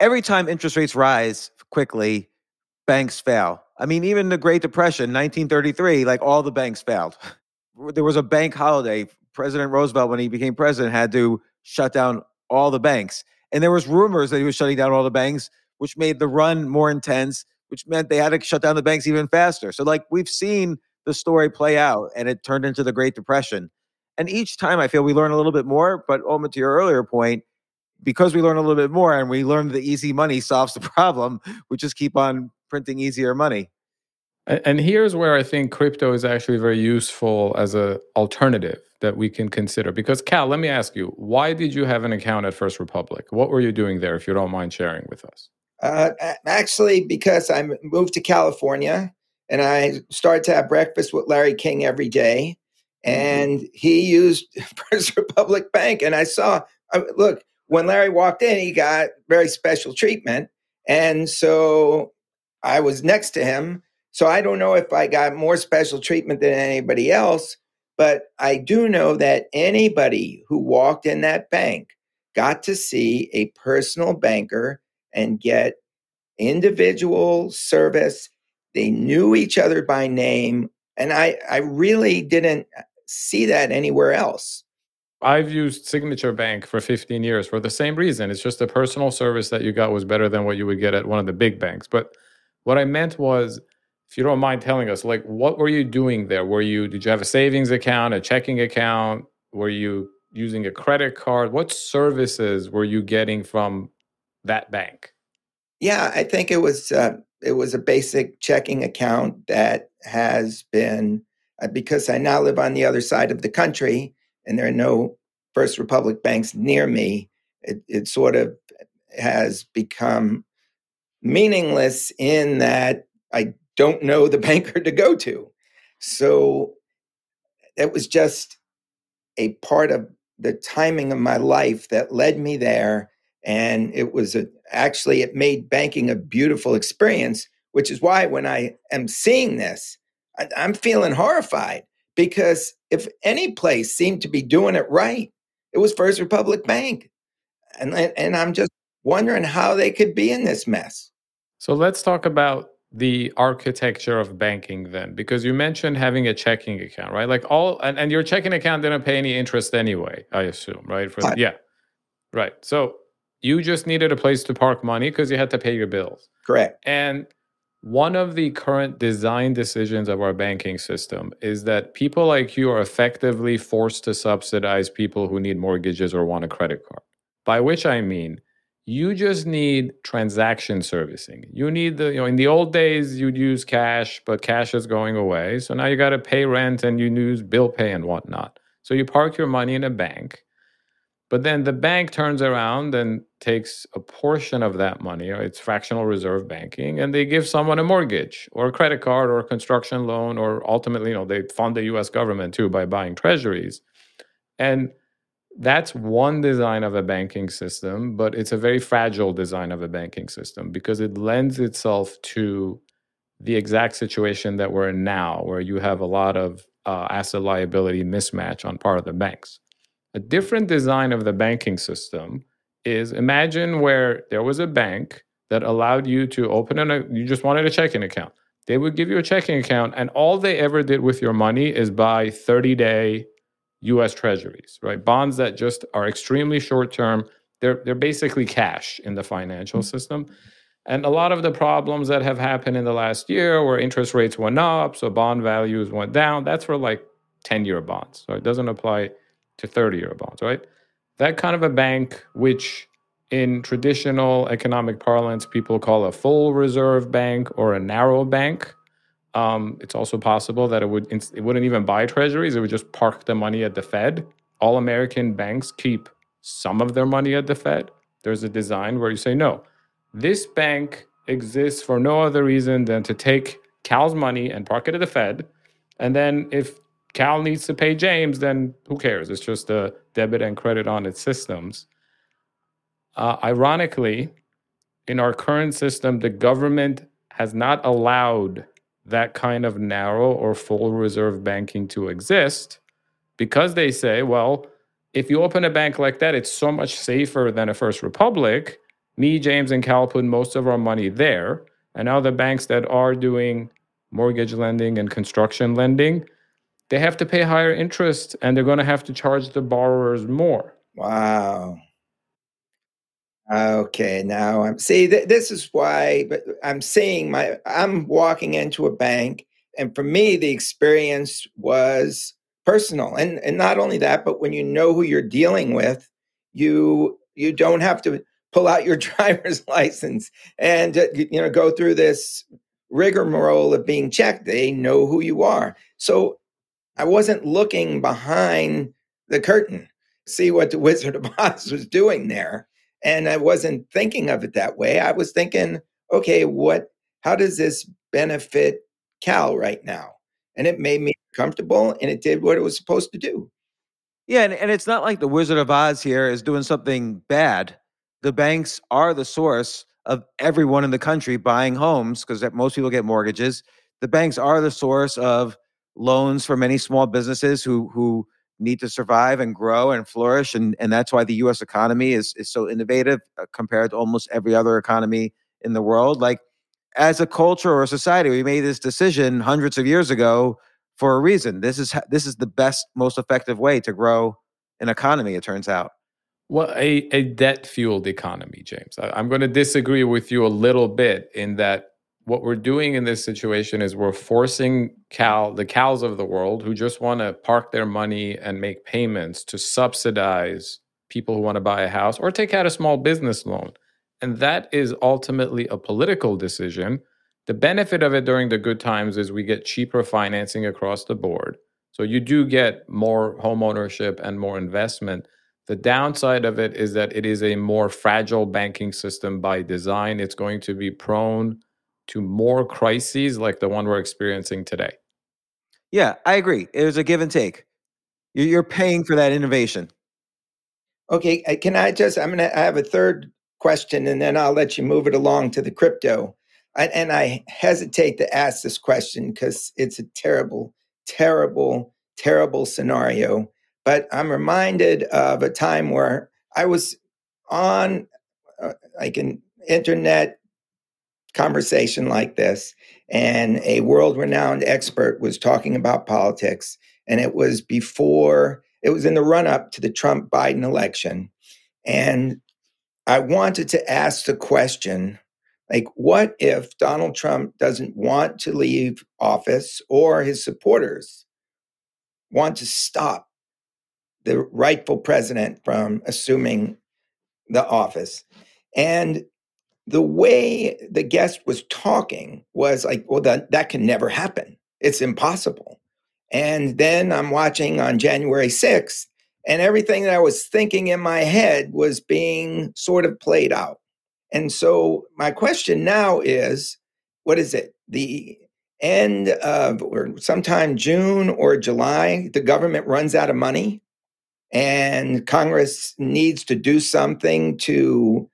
Every time interest rates rise quickly, banks fail. I mean, even the Great Depression, 1933, like all the banks failed. There was a bank holiday. President Roosevelt, when he became president, had to shut down all the banks. And there was rumors that he was shutting down all the banks, which made the run more intense, which meant they had to shut down the banks even faster. So, like, we've seen the story play out and it turned into the Great Depression. And each time I feel we learn a little bit more. But, Omid, to your earlier point, because we learn a little bit more and we learn the easy money solves the problem, we just keep on printing easier money. And here's where I think crypto is actually very useful as an alternative that we can consider. Because Cal, let me ask you, why did you have an account at First Republic? What were you doing there, if you don't mind sharing with us? Uh, actually, because I moved to California and I started to have breakfast with Larry King every day, mm-hmm. and he used <laughs> First Republic Bank, and I saw. Look, when Larry walked in, he got very special treatment, and so I was next to him so I don't know if I got more special treatment than anybody else, but I do know that anybody who walked in that bank got to see a personal banker and get individual service. They knew each other by name. And I, I really didn't see that anywhere else. I've used Signature Bank for 15 years for the same reason. It's just the personal service that you got was better than what you would get at one of the big banks. But what I meant was if you don't mind telling us, like what were you doing there? Were you did you have a savings account, a checking account? Were you using a credit card? What services were you getting from that bank? Yeah, I think it was uh, it was a basic checking account that has been uh, because I now live on the other side of the country and there are no First Republic banks near me. It, it sort of has become meaningless in that I don't know the <laughs> banker to go to. So it was just a part of the timing of my life that led me there. And it was a, actually, it made banking a beautiful experience, which is why when I am seeing this, I, I'm feeling horrified because if any place seemed to be doing it right, it was First Republic Bank. And, and I'm just wondering how they could be in this mess. So let's talk about the architecture of banking then because you mentioned having a checking account right like all and, and your checking account didn't pay any interest anyway i assume right for right. yeah right so you just needed a place to park money because you had to pay your bills correct and one of the current design decisions of our banking system is that people like you are effectively forced to subsidize people who need mortgages or want a credit card by which i mean you just need transaction servicing. You need the, you know, in the old days, you'd use cash, but cash is going away. So now you got to pay rent and you use bill pay and whatnot. So you park your money in a bank, but then the bank turns around and takes a portion of that money, or it's fractional reserve banking, and they give someone a mortgage or a credit card or a construction loan, or ultimately, you know, they fund the US government too by buying treasuries. And that's one design of a banking system, but it's a very fragile design of a banking system because it lends itself to the exact situation that we're in now, where you have a lot of uh, asset liability mismatch on part of the banks. A different design of the banking system is imagine where there was a bank that allowed you to open a, you just wanted a checking account. They would give you a checking account, and all they ever did with your money is buy 30 day US treasuries, right? Bonds that just are extremely short term. They're, they're basically cash in the financial mm-hmm. system. And a lot of the problems that have happened in the last year where interest rates went up, so bond values went down, that's for like 10 year bonds. So it doesn't apply to 30 year bonds, right? That kind of a bank, which in traditional economic parlance, people call a full reserve bank or a narrow bank, um, it's also possible that it would it wouldn't even buy treasuries; it would just park the money at the Fed. All American banks keep some of their money at the Fed. There's a design where you say, no, this bank exists for no other reason than to take Cal's money and park it at the Fed, and then if Cal needs to pay James, then who cares? It's just a debit and credit on its systems. Uh, ironically, in our current system, the government has not allowed that kind of narrow or full reserve banking to exist because they say, well, if you open a bank like that, it's so much safer than a First Republic. Me, James, and Cal put most of our money there. And now the banks that are doing mortgage lending and construction lending, they have to pay higher interest and they're going to have to charge the borrowers more. Wow. Okay, now I'm see th- this is why but I'm seeing my I'm walking into a bank and for me the experience was personal and and not only that but when you know who you're dealing with you you don't have to pull out your <laughs> driver's license and uh, you know go through this rigmarole of being checked. They know who you are. So I wasn't looking behind the curtain, see what the Wizard of Oz was doing there. And I wasn't thinking of it that way. I was thinking, okay, what, how does this benefit Cal right now? And it made me comfortable and it did what it was supposed to do. Yeah, and, and it's not like the Wizard of Oz here is doing something bad. The banks are the source of everyone in the country buying homes because most people get mortgages. The banks are the source of loans for many small businesses who who need to survive and grow and flourish and and that's why the US economy is is so innovative uh, compared to almost every other economy in the world. Like as a culture or a society we made this decision hundreds of years ago for a reason. This is this is the best most effective way to grow an economy it turns out. Well, a, a debt fueled economy, James. I, I'm going to disagree with you a little bit in that what we're doing in this situation is we're forcing Cal, the Cals of the world who just want to park their money and make payments to subsidize people who want to buy a house or take out a small business loan. And that is ultimately a political decision. The benefit of it during the good times is we get cheaper financing across the board. So you do get more home ownership and more investment. The downside of it is that it is a more fragile banking system by design. It's going to be prone to more crises like the one we're experiencing today. Yeah, I agree. It was a give and take. You're paying for that innovation. Okay, can I just? I'm gonna. I have a third question, and then I'll let you move it along to the crypto. I, and I hesitate to ask this question because it's a terrible, terrible, terrible scenario. But I'm reminded of a time where I was on uh, like an internet conversation like this, and a world renowned expert was talking about politics. And it was before, it was in the run up to the Trump Biden election. And I wanted to ask the question like, what if Donald Trump doesn't want to leave office or his supporters want to stop the rightful president from assuming the office? And the way the guest was talking was like, well, that, that can never happen. It's impossible. And then I'm watching on January 6th, and everything that I was thinking in my head was being sort of played out. And so my question now is what is it? The end of or sometime June or July, the government runs out of money and Congress needs to do something to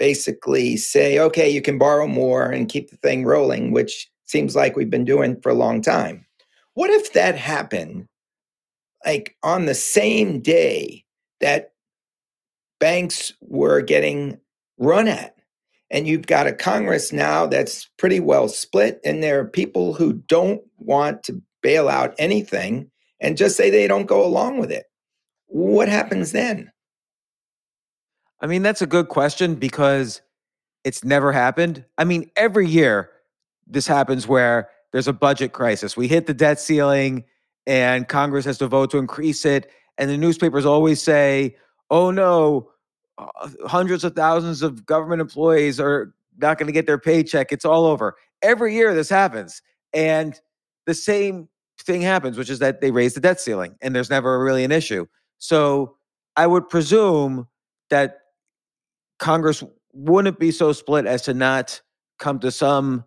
basically say, okay, you can borrow more and keep the thing rolling, which seems like we've been doing for a long time. What if that happened like on the same day that banks were getting run at? And you've got a Congress now that's pretty well split, and there are people who don't want to bail out anything and just say they don't go along with it. What happens then? I mean, that's a good question because it's never happened. I mean, every year this happens where there's a budget crisis. We hit the debt ceiling and Congress has to vote to increase it. And the newspapers always say, oh no, uh, hundreds of thousands of government employees are not going to get their paycheck. It's all over. Every year this happens. And the same thing happens, which is that they raise the debt ceiling and there's never really an issue. So I would presume that Congress wouldn't be so split as to not come to some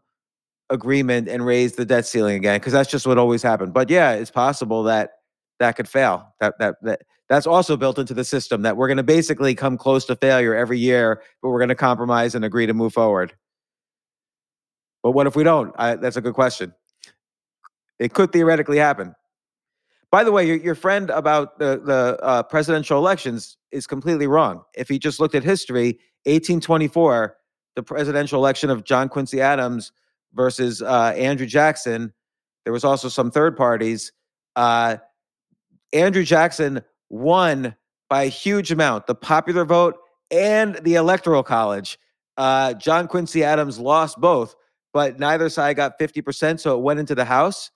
agreement and raise the debt ceiling again because that's just what always happened. But yeah, it's possible that that could fail. That that that that's also built into the system that we're going to basically come close to failure every year, but we're going to compromise and agree to move forward. But what if we don't? I, that's a good question. It could theoretically happen. By the way, your, your friend about the the uh, presidential elections is completely wrong. If he just looked at history, 1824, the presidential election of John Quincy Adams versus uh, Andrew Jackson, there was also some third parties. Uh, Andrew Jackson won by a huge amount, the popular vote and the electoral college. Uh, John Quincy Adams lost both, but neither side got 50%, so it went into the House.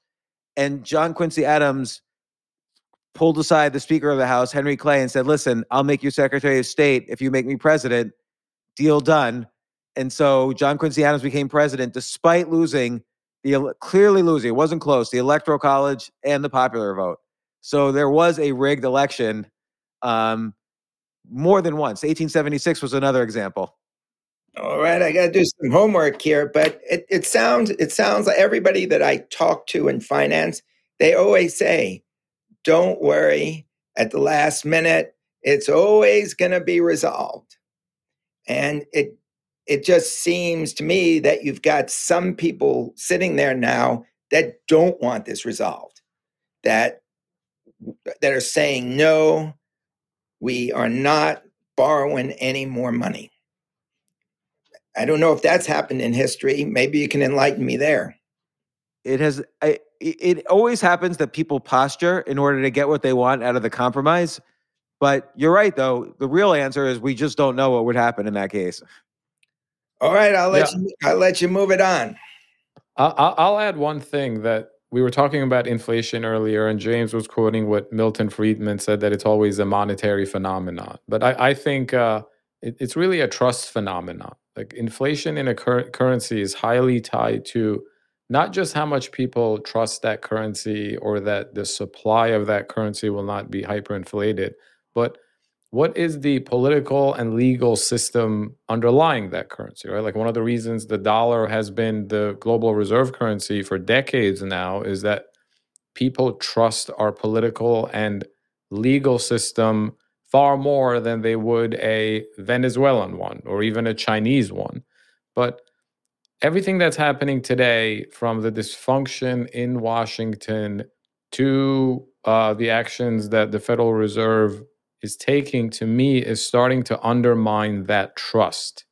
And John Quincy Adams pulled aside the Speaker of the House, Henry Clay, and said, Listen, I'll make you Secretary of State if you make me president. Deal done. And so John Quincy Adams became president despite losing the clearly losing. It wasn't close. The electoral college and the popular vote. So there was a rigged election um, more than once. 1876 was another example. All right, I got to do some homework here, but it, it sounds it sounds like everybody that I talk to in finance, they always say, "Don't worry, at the last minute, it's always going to be resolved." And it it just seems to me that you've got some people sitting there now that don't want this resolved, that that are saying no, we are not borrowing any more money. I don't know if that's happened in history. Maybe you can enlighten me there. It has. I, it always happens that people posture in order to get what they want out of the compromise. But you're right, though. The real answer is we just don't know what would happen in that case. All right, I'll let yeah. you. I'll let you move it on. I'll, I'll add one thing that we were talking about inflation earlier, and James was quoting what Milton Friedman said that it's always a monetary phenomenon. But I, I think uh, it, it's really a trust phenomenon. Like inflation in a cur- currency is highly tied to not just how much people trust that currency or that the supply of that currency will not be hyperinflated, but what is the political and legal system underlying that currency, right? Like one of the reasons the dollar has been the global reserve currency for decades now is that people trust our political and legal system far more than they would a Venezuelan one or even a Chinese one. But everything that's happening today, from the dysfunction in Washington to uh, the actions that the Federal Reserve is taking, to me, is starting to undermine that trust.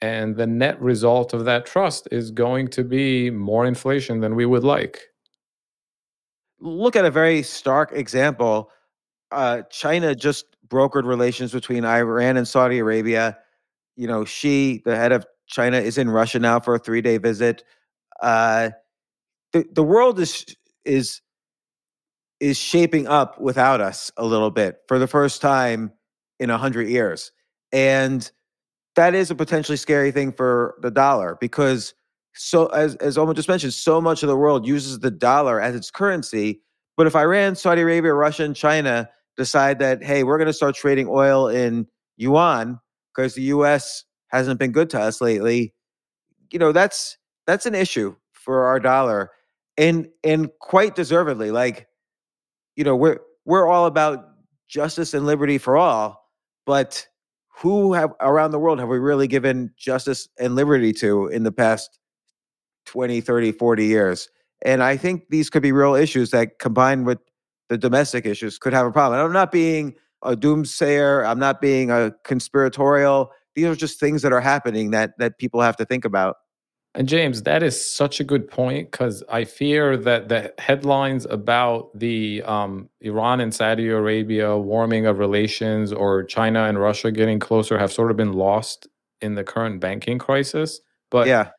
And the net result of that trust is going to be more inflation than we would like. Look at a very stark example uh, China just brokered relations between Iran and Saudi Arabia. You know, Xi, the head of China, is in Russia now for a three day visit. Uh, the the world is is is shaping up without us a little bit for the first time in a hundred years, and that is a potentially scary thing for the dollar because so as as Omid just mentioned, so much of the world uses the dollar as its currency. But if Iran, Saudi Arabia, Russia, and China decide that hey, we're going to start trading oil in yuan because the U.S. hasn't been good to us lately, you know that's that's an issue for our dollar, and and quite deservedly. Like, you know, we're we're all about justice and liberty for all, but who have around the world have we really given justice and liberty to in the past 20 30 40 years and i think these could be real issues that combined with the domestic issues could have a problem. And I'm not being a doomsayer. I'm not being a conspiratorial. These are just things that are happening that that people have to think about. And James, that is such a good point because I fear that the headlines about the um, Iran and Saudi Arabia warming of relations or China and Russia getting closer have sort of been lost in the current banking crisis. But yeah,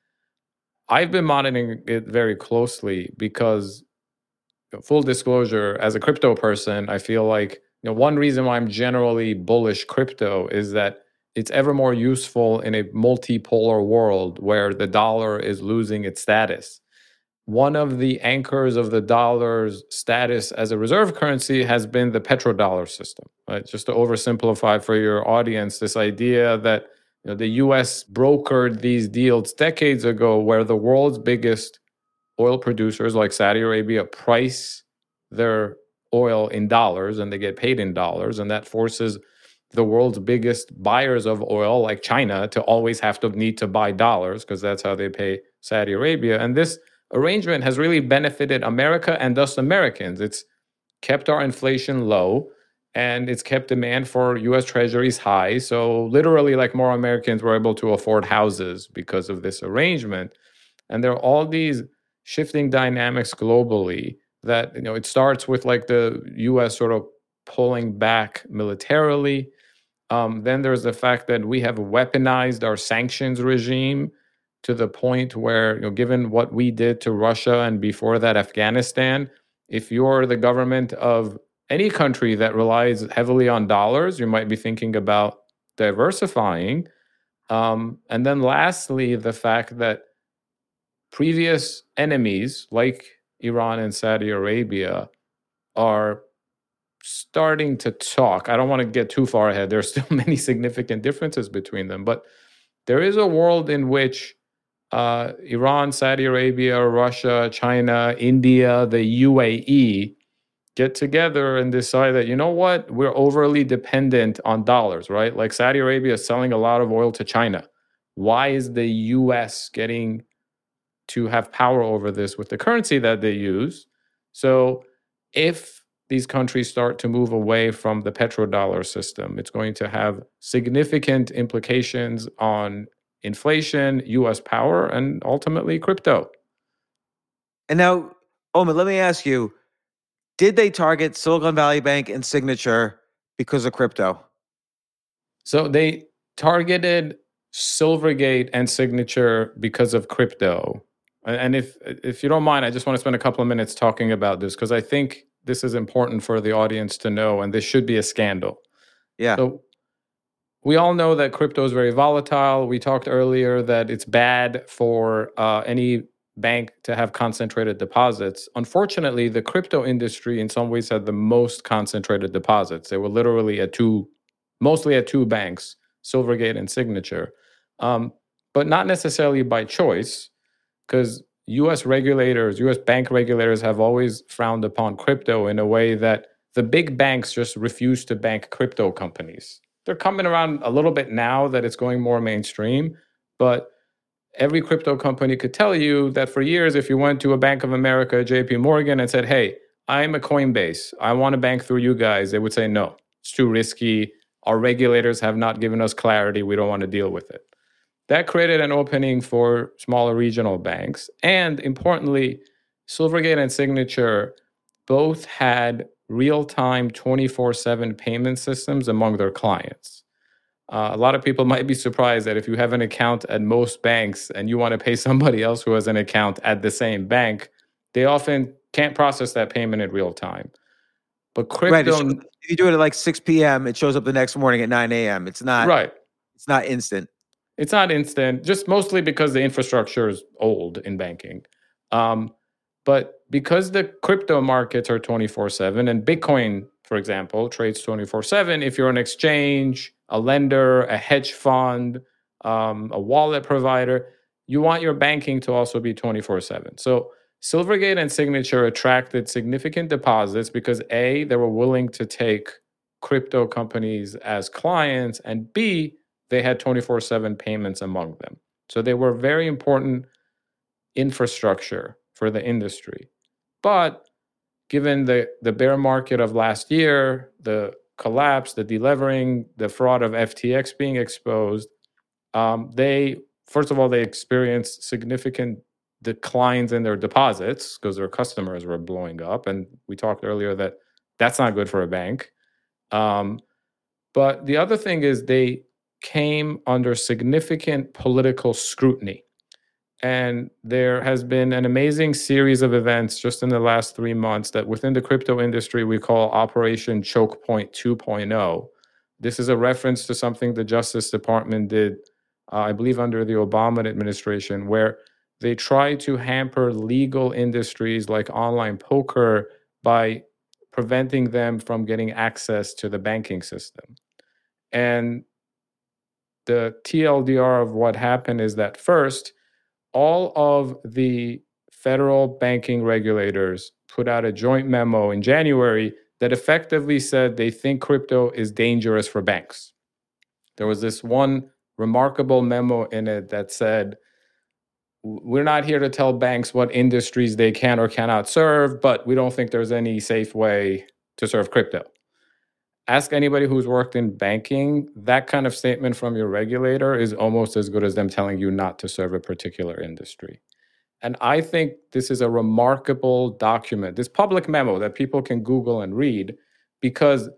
I've been monitoring it very closely because full disclosure, as a crypto person, I feel like you know one reason why I'm generally bullish crypto is that it's ever more useful in a multipolar world where the dollar is losing its status. One of the anchors of the dollar's status as a reserve currency has been the petrodollar system. Right? Just to oversimplify for your audience, this idea that you know, the U.S. brokered these deals decades ago, where the world's biggest oil producers like Saudi Arabia price their oil in dollars and they get paid in dollars. And that forces the world's biggest buyers of oil, like China, to always have to need to buy dollars because that's how they pay Saudi Arabia. And this arrangement has really benefited America and thus Americans. It's kept our inflation low and it's kept demand for US treasuries high. So, literally, like more Americans were able to afford houses because of this arrangement. And there are all these shifting dynamics globally that you know it starts with like the US sort of pulling back militarily um, then there's the fact that we have weaponized our sanctions regime to the point where you know given what we did to Russia and before that Afghanistan if you're the government of any country that relies heavily on dollars you might be thinking about diversifying. Um, and then lastly the fact that previous enemies like Iran and Saudi Arabia are starting to talk. I don't want to get too far ahead. There are still <laughs> many significant differences between them, but there is a world in which uh, Iran, Saudi Arabia, Russia, China, India, the UAE get together and decide that, you know what, we're overly dependent on dollars, right? Like Saudi Arabia is selling a lot of oil to China. Why is the US getting to have power over this with the currency that they use? So if these countries start to move away from the petrodollar system, it's going to have significant implications on inflation, US power, and ultimately crypto. And now, Omid, let me ask you did they target Silicon Valley Bank and Signature because of crypto? So they targeted Silvergate and Signature because of crypto. And if if you don't mind, I just want to spend a couple of minutes talking about this because I think this is important for the audience to know, and this should be a scandal. Yeah. So we all know that crypto is very volatile. We talked earlier that it's bad for uh, any bank to have concentrated deposits. Unfortunately, the crypto industry in some ways had the most concentrated deposits. They were literally at two, mostly at two banks, Silvergate and Signature, um, but not necessarily by choice, because US regulators, US bank regulators have always frowned upon crypto in a way that the big banks just refuse to bank crypto companies they're coming around a little bit now that it's going more mainstream, but every crypto company could tell you that for years, if you went to a Bank of America, JP Morgan, and said, Hey, I'm a Coinbase, I want to bank through you guys, they would say, No, it's too risky. Our regulators have not given us clarity. We don't want to deal with it. That created an opening for smaller regional banks. And importantly, Silvergate and Signature both had real time 24 7 payment systems among their clients. Uh, a lot of people <laughs> might be surprised that if you have an account at most banks and you want to pay <laughs> somebody else who has an account at the same bank, they often can't process that payment in real time. But crypto, right, shows, if you do it at like 6 p.m., it shows up the next morning at 9 a.m. It's not right. It's not instant. It's not instant, just mostly because the infrastructure is old in banking. Um, but because the crypto markets are 24 7 and Bitcoin, for example, trades 24 7, if you're an exchange, a lender, a hedge fund, um, a wallet provider, you want your banking to also be 24 7. So Silvergate and Signature attracted significant deposits because A, they were willing to take crypto companies as clients, and B, they had 24 7 payments among them. So they were very important infrastructure for the industry. But given the, the bear market of last year, the collapse, the delevering, the fraud of FTX being exposed, um, they, first of all, they experienced significant declines in their deposits because their customers were blowing up. And we talked earlier that that's not good for a bank. Um, but the other thing is they came under significant political scrutiny. And there has been an amazing series of events just in the last three months that within the crypto industry we call Operation Choke Point 2.0. This is a reference to something the Justice Department did, uh, I believe, under the Obama administration, where they tried to hamper legal industries like online poker by preventing them from getting access to the banking system. And the TLDR of what happened is that first, all of the federal banking regulators put out a joint memo in January that effectively said they think crypto is dangerous for banks. There was this one remarkable memo in it that said, we're not here to tell banks what industries they can or cannot serve, but we don't think there's any safe way to serve crypto ask anybody who's worked in banking, that kind of statement from your regulator is almost as good as them telling you not to serve a particular industry. And I think this is a remarkable document, this public memo that people can Google and read, because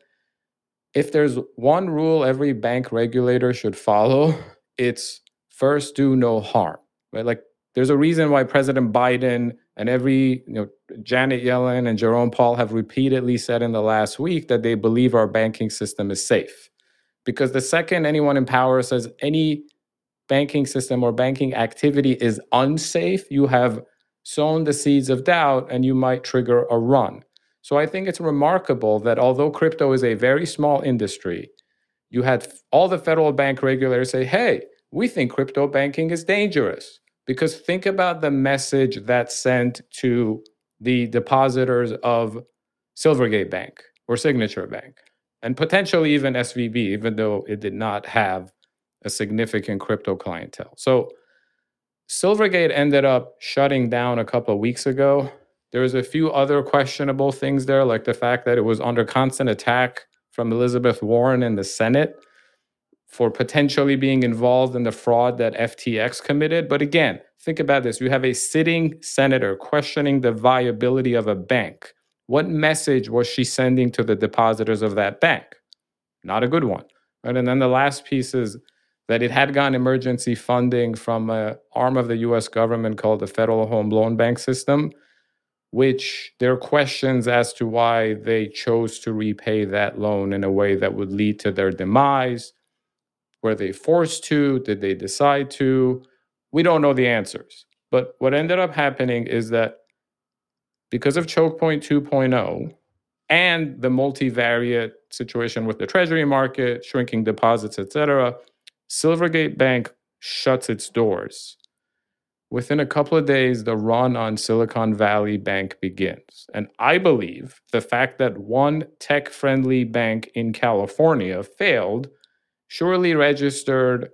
if there's one rule every bank regulator should follow, it's first do no harm. Right? Like there's a reason why President Biden and every, you know, Janet Yellen and Jerome Powell have repeatedly said in the last week that they believe our banking system is safe. Because the second anyone in power says any banking system or banking activity is unsafe, you have sown the seeds of doubt and you might trigger a run. So I think it's remarkable that although crypto is a very small industry, you had all the federal bank regulators say, hey, we think crypto banking is dangerous. Because think about the message that's sent to the depositors of Silvergate Bank or Signature Bank, and potentially even SVB, even though it did not have a significant crypto clientele. So Silvergate ended up shutting down a couple of weeks ago. There was a few other questionable things there, like the fact that it was under constant attack from Elizabeth Warren in the Senate for potentially being involved in the fraud that FTX committed. But again, think about this you have a sitting senator questioning the viability of a bank. What message was she sending to the depositors of that bank? Not a good one. Right? And then the last piece is that it had gotten emergency funding from an arm of the US government called the Federal Home Loan Bank System which there are questions as to why they chose to repay that loan in a way that would lead to their demise. Were they forced to? Did they decide to? We don't know the answers. But what ended up happening is that because of choke point 2.0 and the multivariate situation with the treasury market, shrinking deposits, etc., Silvergate Bank shuts its doors within a couple of days, the run on Silicon Valley Bank begins. And I believe the fact that one tech friendly bank in California failed surely registered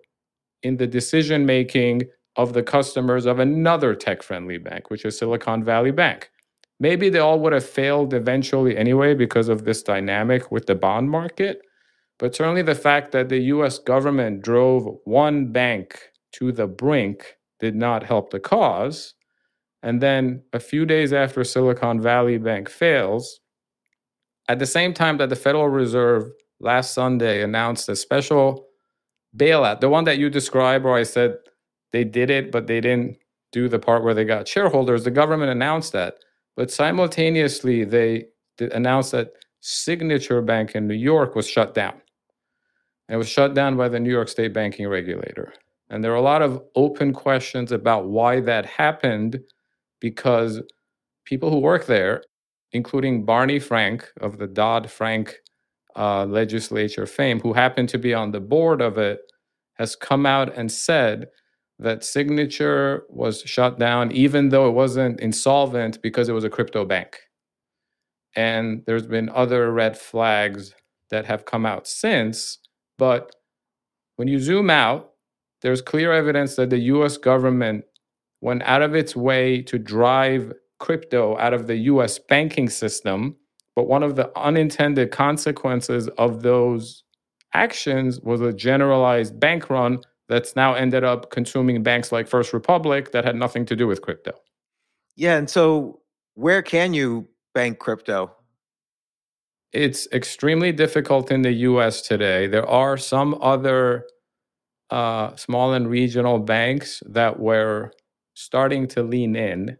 in the decision making of the customers of another tech friendly bank, which is Silicon Valley Bank. Maybe they all would have failed eventually anyway because of this dynamic with the bond market. But certainly the fact that the US government drove one bank to the brink did not help the cause. And then a few days after Silicon Valley Bank fails, at the same time that the Federal Reserve last Sunday announced a special bailout, the one that you described where I said they did it, but they didn't do the part where they got shareholders, the government announced that. But simultaneously, they announced that Signature Bank in New York was shut down. And it was shut down by the New York State banking regulator. And there are a lot of open questions about why that happened because people who work there, including Barney Frank of the Dodd Frank uh, legislature fame, who happened to be on the board of it, has come out and said that Signature was shut down, even though it wasn't insolvent because it was a crypto bank. And there's been other red flags that have come out since. But when you zoom out, there's clear evidence that the US government went out of its way to drive crypto out of the US banking system. But one of the unintended consequences of those actions was a generalized bank run that's now ended up consuming banks like First Republic that had nothing to do with crypto. Yeah. And so, where can you bank crypto? It's extremely difficult in the US today. There are some other uh, small and regional banks that were starting to lean in.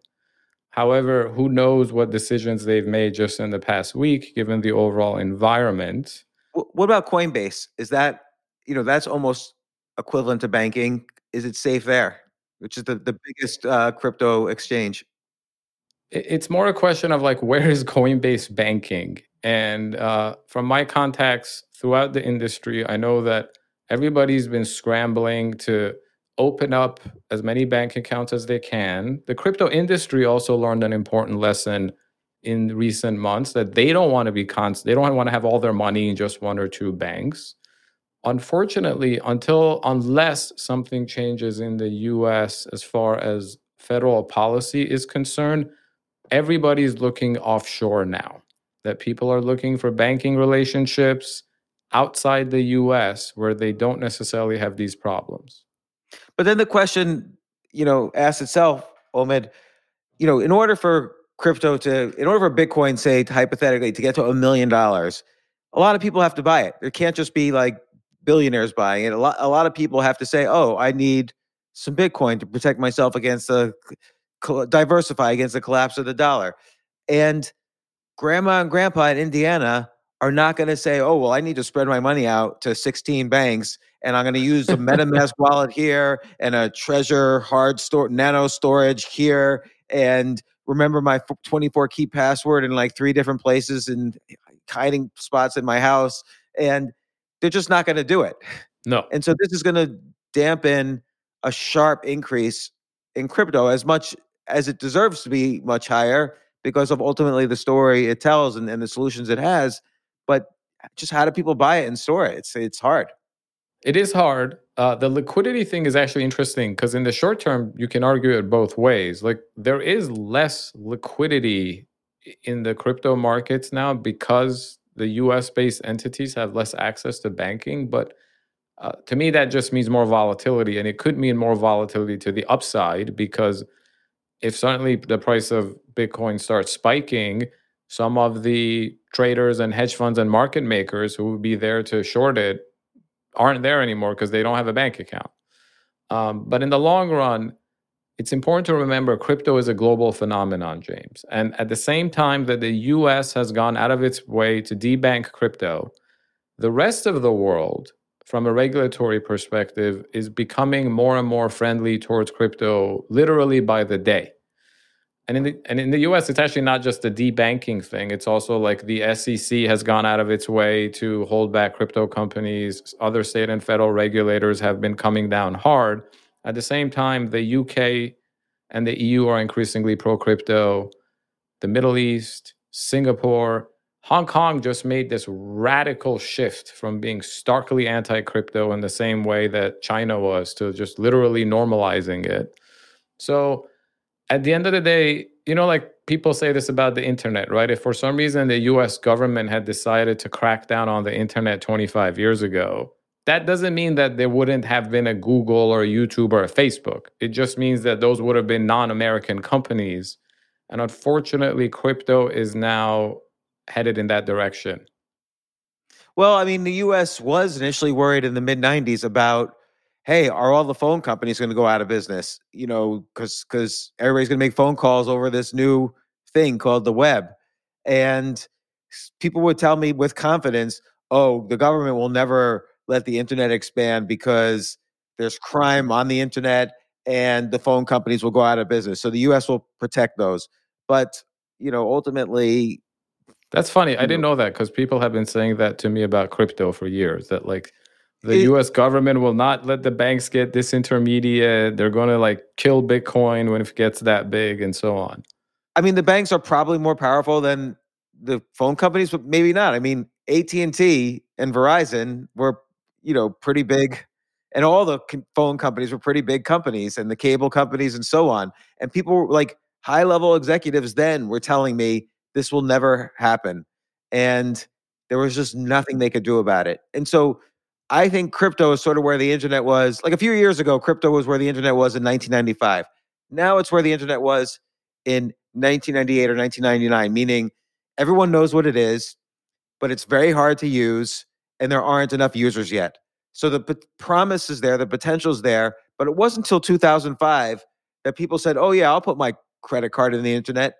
However, who knows what decisions they've made just in the past week, given the overall environment. What about Coinbase? Is that, you know, that's almost equivalent to banking. Is it safe there, which is the, the biggest uh, crypto exchange? It's more a question of like, <laughs> where is Coinbase banking? And uh, from my contacts throughout the industry, I know that everybody's been scrambling to open up as many bank accounts as they can. The crypto industry also learned an important lesson in recent months that they don't want to be constant. They don't want to have all their money in just one or two banks. Unfortunately, until unless something changes in the US as far as federal policy is concerned, everybody's looking offshore now. That people are looking for banking relationships outside the US where they don't necessarily have these problems. But then the question, you know, asks itself, Omid, you know, in order for crypto to, in order for Bitcoin, say, hypothetically, to get to a million dollars, a lot of people have to buy it. There can't just be like billionaires buying it. A lot, a lot of people have to say, oh, I need some Bitcoin to protect myself against the, diversify against the collapse of the dollar. And grandma and grandpa in Indiana are not going to say, "Oh, well, I need to spread my money out to 16 banks and I'm going <laughs> to use a MetaMask wallet here and a Trezor hard store nano storage here and remember my 24 key password in like three different places and hiding spots in my house and they're just not going to do it. No. And so this is going to dampen a sharp increase in crypto as much as it deserves to be much higher because of ultimately the story it tells and, and the solutions it has. But just how do people buy it and store it? It's it's hard. It is hard. Uh, the liquidity thing is actually interesting because in the short term, you can argue it both ways. Like there is less liquidity in the crypto markets now because the US based entities have less access to banking. But uh, to me, that just means more volatility. And it could mean more volatility to the upside because if suddenly the price of Bitcoin starts spiking, some of the traders and hedge funds and market makers who would be there to short it aren't there anymore because they don't have a bank account. Um, but in the long run, it's important to remember crypto is a global phenomenon, James. And at the same time that the US has gone out of its way to debank crypto, the rest of the world, from a regulatory perspective, is becoming more and more friendly towards crypto literally by the day and in the and in the US, it's actually not just the debanking thing. It's also like the SEC has gone out of its way to hold back crypto companies. Other state and federal regulators have been coming down hard. At the same time, the UK and the EU are increasingly pro crypto. The Middle East, Singapore, Hong Kong just made this radical shift from being starkly anti crypto in the same way that China was to just literally normalizing it. So at the end of the day, you know, like people say this about the internet, right? If for some reason the US government had decided to crack down on the internet 25 years ago, that doesn't mean that there wouldn't have been a Google or a YouTube or a Facebook. It just means that those would have been non American companies. And unfortunately, crypto is now headed in that direction. Well, I mean, the US was initially worried in the mid 90s about hey, are all the phone companies going to go out of business? You know, because because everybody's going to make phone calls over this new thing called the web, and people would tell me with confidence, oh, the government will never let the internet expand because there's crime on the internet and the phone companies will go out of business. So the US will protect those. But, you know, ultimately That's funny. I didn't know that because people have been saying that to me about crypto for years that like the it, US government will not let the banks get disintermediate. They're going to like kill Bitcoin when it gets that big and so on. I mean, the banks are probably more powerful than the phone companies, but maybe not. I mean, AT&T and Verizon were, you know, pretty big and all the phone companies were pretty big companies and the cable companies and so on. And people were like high level executives then were telling me this will never happen. And there was just nothing they could do about it. And so I think crypto is sort of where the internet was. Like a few years ago, crypto was where the internet was in 1995. Now it's where the internet was in 1998 or 1999, meaning everyone knows what it is, but it's very hard to use and there aren't enough users yet. So the p- promise is there, the potential is there, but it wasn't until 2005 that people said, "Oh yeah, I'll put my credit card in the internet."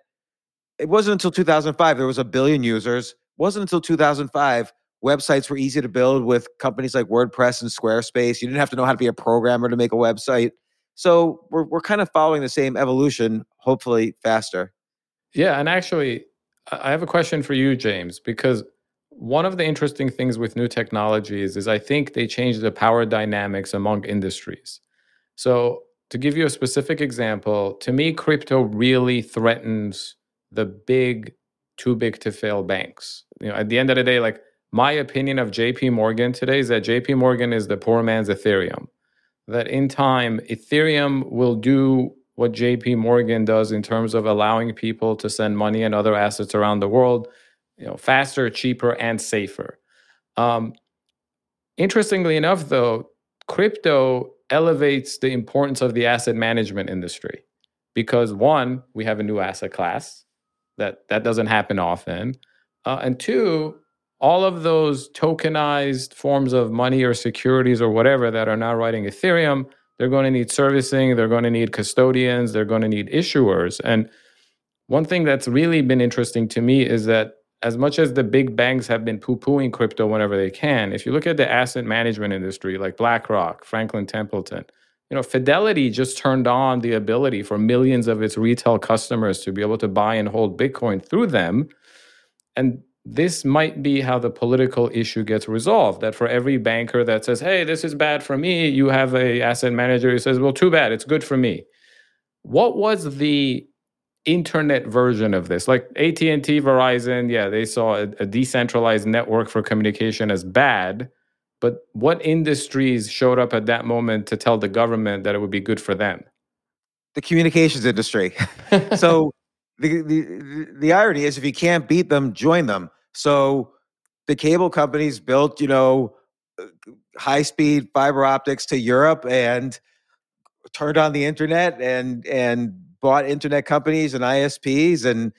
It wasn't until 2005 there was a billion users. It wasn't until 2005 websites were easy to build with companies like WordPress and Squarespace. You didn't have to know how to be a programmer to make a website. So we're we're kind of following the same evolution, hopefully faster. Yeah, and actually I have a question for you, James, because one of the interesting things with new technologies is I think they change the power dynamics among industries. So, to give you a specific example, to me, crypto really threatens the big, too big to fail banks. You know, at the end of the day, like my opinion of JP Morgan today is that JP Morgan is the poor man's Ethereum. That in time, Ethereum will do what JP Morgan does in terms of allowing people to send money and other assets around the world, you know, faster, cheaper, and safer. Um, interestingly enough, though, crypto elevates the importance of the asset management industry because one, we have a new asset class that that doesn't happen often, uh, and two, all of those tokenized forms of money or securities or whatever that are now writing Ethereum, they're going to need servicing, they're going to need custodians, they're going to need issuers. And one thing that's really been interesting to me is that as much as the big banks have been poo-pooing crypto whenever they can, if you look at the asset management industry like BlackRock, Franklin Templeton, you know, Fidelity just turned on the ability for millions of its retail customers to be able to buy and hold Bitcoin through them. And this might be how the political issue gets resolved that for every banker that says hey this is bad for me you have a asset manager who says well too bad it's good for me. What was the internet version of this? Like AT&T Verizon yeah they saw a, a decentralized network for communication as bad but what industries showed up at that moment to tell the government that it would be good for them? The communications industry. <laughs> So the, the the irony is if you can't beat them, join them. So the cable companies built, you know, high speed fiber optics to Europe and turned on the internet and and bought internet companies and ISPs and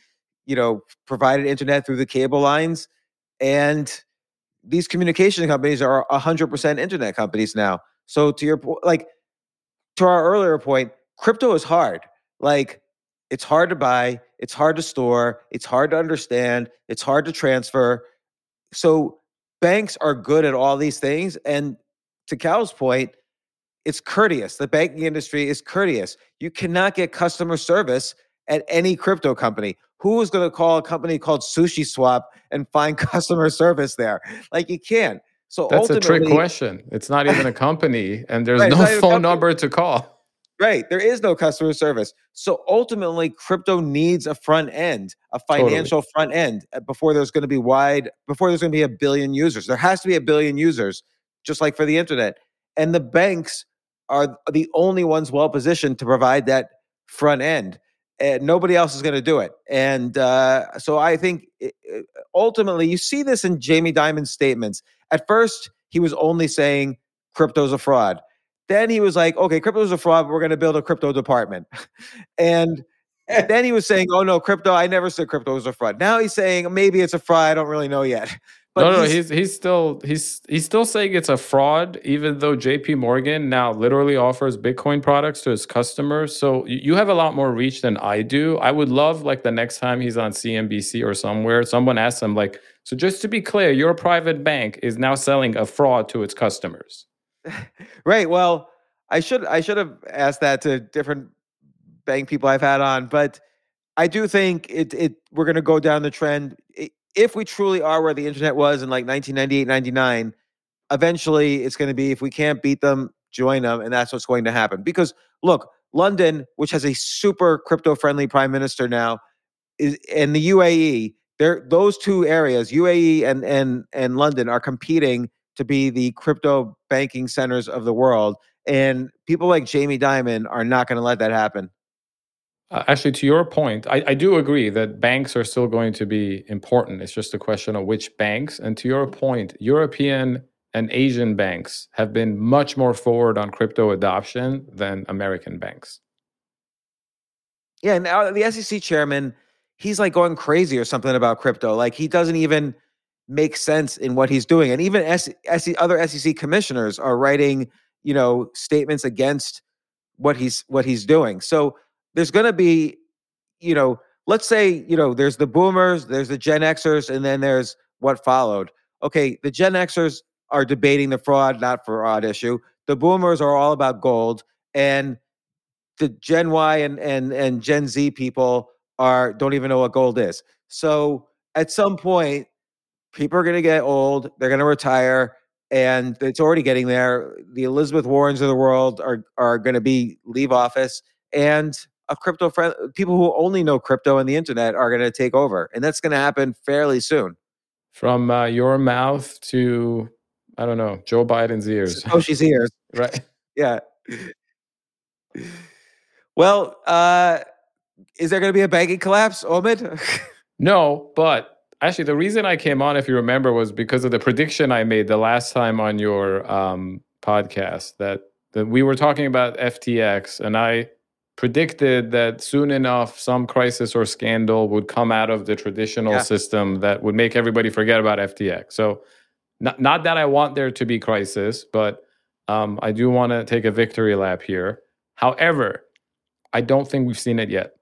you know provided internet through the cable lines. And these communication companies are 100% internet companies now. So to your point like to our earlier point crypto is hard. Like it's hard to buy, it's hard to store, it's hard to understand, it's hard to transfer. So banks are good at all these things. And to Cal's point, it's courteous. The banking industry is courteous. You cannot get customer service at any crypto company. Who is going to call a company called Sushi Swap and find <laughs> customer service there? Like you can't. So that's a trick question. It's not even a company, and there's right, no phone number to call. Right. There is no customer service. So ultimately, crypto needs a front end, a financial totally. front end uh, before there's going to be wide, before there's going to be a billion users. There has to be a billion users, just like for the internet. And the banks are the only ones well positioned to provide that front end. And nobody else is going to do it. And uh, so I think it, ultimately, you see this in Jamie Dimon's statements. At first, he was only saying crypto's a fraud. Then he was like, okay, crypto is a fraud, but we're going to build a crypto department. <laughs> and <laughs> then he was saying, oh no, crypto, I never said crypto was a fraud. Now he's saying maybe it's a fraud. I don't really know yet. <laughs> But no, no, he's, he's still he's he's still saying it's a fraud, even though JP Morgan now literally offers Bitcoin products to his customers. So you have a lot more reach than I do. I would love like the next time he's on CNBC or somewhere, someone asks him like, so just to be clear, your private bank is now selling a fraud to its customers. <laughs> right. Well, I should I should have asked that to different bank people I've had on, but I do think it it we're going to go down the trend. If we truly are where the internet was in like 1998, 99, eventually it's going to be if we can't beat them, join them, and that's what's going to happen. Because look, London, which has a super crypto friendly prime minister now, is and the UAE. There, those two areas, UAE and and and London, are competing to be the crypto banking centers of the world. And people like Jamie Dimon are not going to let that happen. Uh, actually, to your point, I, I, do agree that banks are still going to be important. It's just a question of which banks. And to your point, European and Asian banks have been much more forward on crypto adoption than American banks. Yeah, and uh, the SEC chairman, he's like going crazy or something about crypto. Like he doesn't even make sense in what he's doing. And even S- S- other SEC commissioners are writing, you know, statements against what he's what he's doing. So there's going to be, you know, let's say, you know, there's the boomers, there's the Gen Xers, and then there's what followed. Okay, the Gen Xers are debating the fraud, not fraud issue. The boomers are all about gold, and the Gen Y and and and Gen Z people are don't even know what gold is. So at some point, people are going to get old, they're going to retire, and it's already getting there. The Elizabeth Warrens of the world are are going to be leave office, and a crypto friend, people who only know crypto and the internet are going to take over, and that's going to happen fairly soon. From uh, your mouth to I don't know Joe Biden's ears. Oh, Xi's ears. <laughs> right. Yeah. Well, uh, is there going to be a banking collapse, Omid? <laughs> no, but actually the reason i came on if you remember was because of the prediction i made the last time on your um, podcast that, that we were talking about ftx and i predicted that soon enough some crisis or scandal would come out of the traditional yeah. system that would make everybody forget about ftx so not, not that i want there to be crisis but um, i do want to take a victory lap here. However i don't think we've seen it yet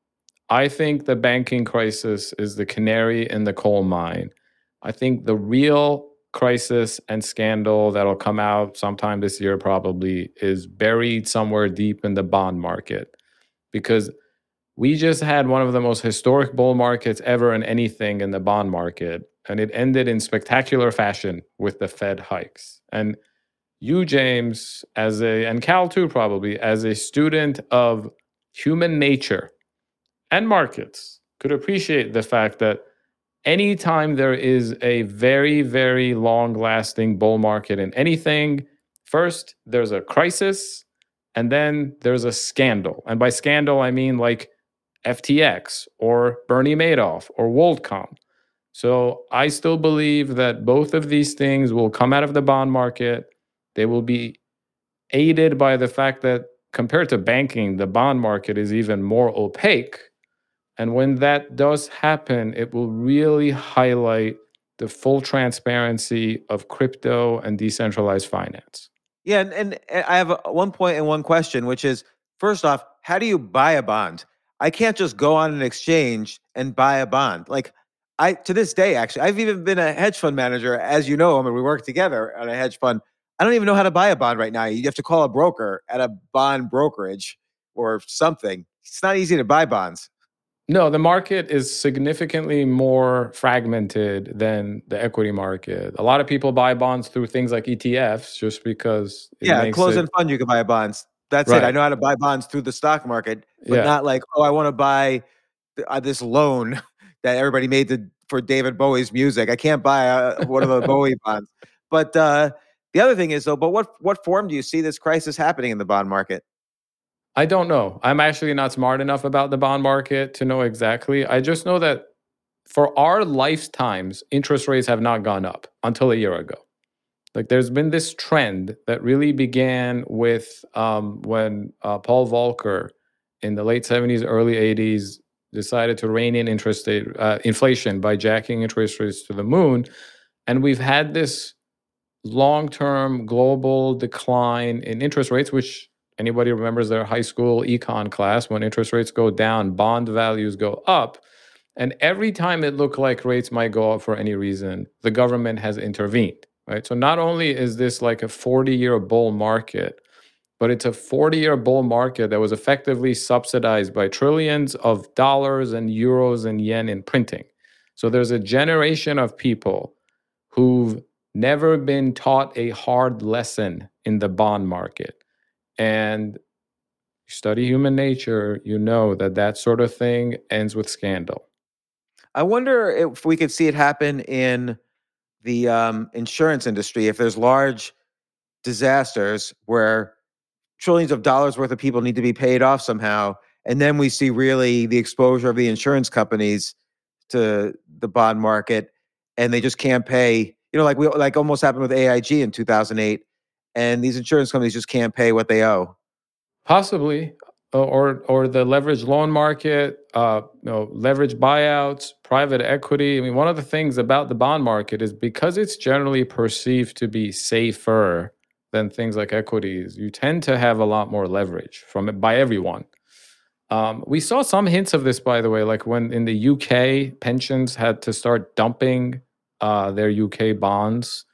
I think the banking crisis is the canary in the coal mine. I think the real crisis and scandal that'll come out sometime this year probably is buried somewhere deep in the bond market because we just had one of the most historic bull markets ever in anything in the bond market and it ended in spectacular fashion with the fed hikes and you james as a and cal too probably as a student of human nature and markets could appreciate the fact that anytime there is a very, very long lasting bull market in anything, first there's a crisis and then there's a scandal. And by scandal, I mean like FTX or Bernie Madoff or WorldCom. So I still believe that both of these things will come out of the bond market. They will be aided by the fact that compared to banking, the bond market is even more opaque and when that does happen, it will really highlight the full transparency of crypto and decentralized finance. Yeah, and, and I have one point and one question, which is first off, how do you buy a bond? I can't just go on an exchange and buy a bond. Like I to this day, actually, I've even been a hedge fund manager, as you know, I mean, we work together on a hedge fund. I don't even know how to buy a bond right now. You have to call a broker at a bond brokerage or something. It's not easy to buy bonds. No, the market is significantly more fragmented than the equity market. A lot of people buy bonds through things like ETFs just because. yeah, close end fund, you can buy bonds. That's right. it. I know how to buy bonds through the stock market, but yeah. not like, oh, I want to buy uh, this loan <laughs> that everybody made to, for David Bowie's music. I can't buy uh, one of the Bowie bonds. But uh, the other thing is, though, but what what form do you see this crisis happening in the bond market? I don't know. I'm actually not smart enough about the bond market to know exactly. I just know that for our lifetimes, interest rates have not gone up until a year ago. Like there's been this trend that really began with um, when uh, Paul Volcker in the late 70s, early 80s decided to rein in interest rate, uh, inflation by jacking interest rates to the moon. And we've had this long term global decline in interest rates, which Anybody remembers their high school econ class when interest rates go down, bond values go up. And every time it looked like rates might go up for any reason, the government has intervened, right? So not only is this like a 40 year bull market, but it's a 40 year bull market that was effectively subsidized by trillions of dollars and euros and yen in printing. So there's a generation of people who've never been taught a hard lesson in the bond market and study human nature, you know that that sort of thing ends with scandal. I wonder if we could see it happen in the um, insurance industry if there's large disasters where trillions of dollars worth of people need to be paid off somehow and then we see really the exposure of the insurance companies to the bond market and they just can't pay you know like we like almost happened with AIG in 2008 and these insurance companies just can't pay what they owe. Possibly, or or the leverage loan market, uh, you know, leverage buyouts, private equity. I mean, one of the things about the bond market is because it's generally perceived to be safer than things like equities, you tend to have a lot more leverage from it by everyone. Um, we saw some hints of this, by the way, like when in the UK, pensions had to start dumping uh, their UK bonds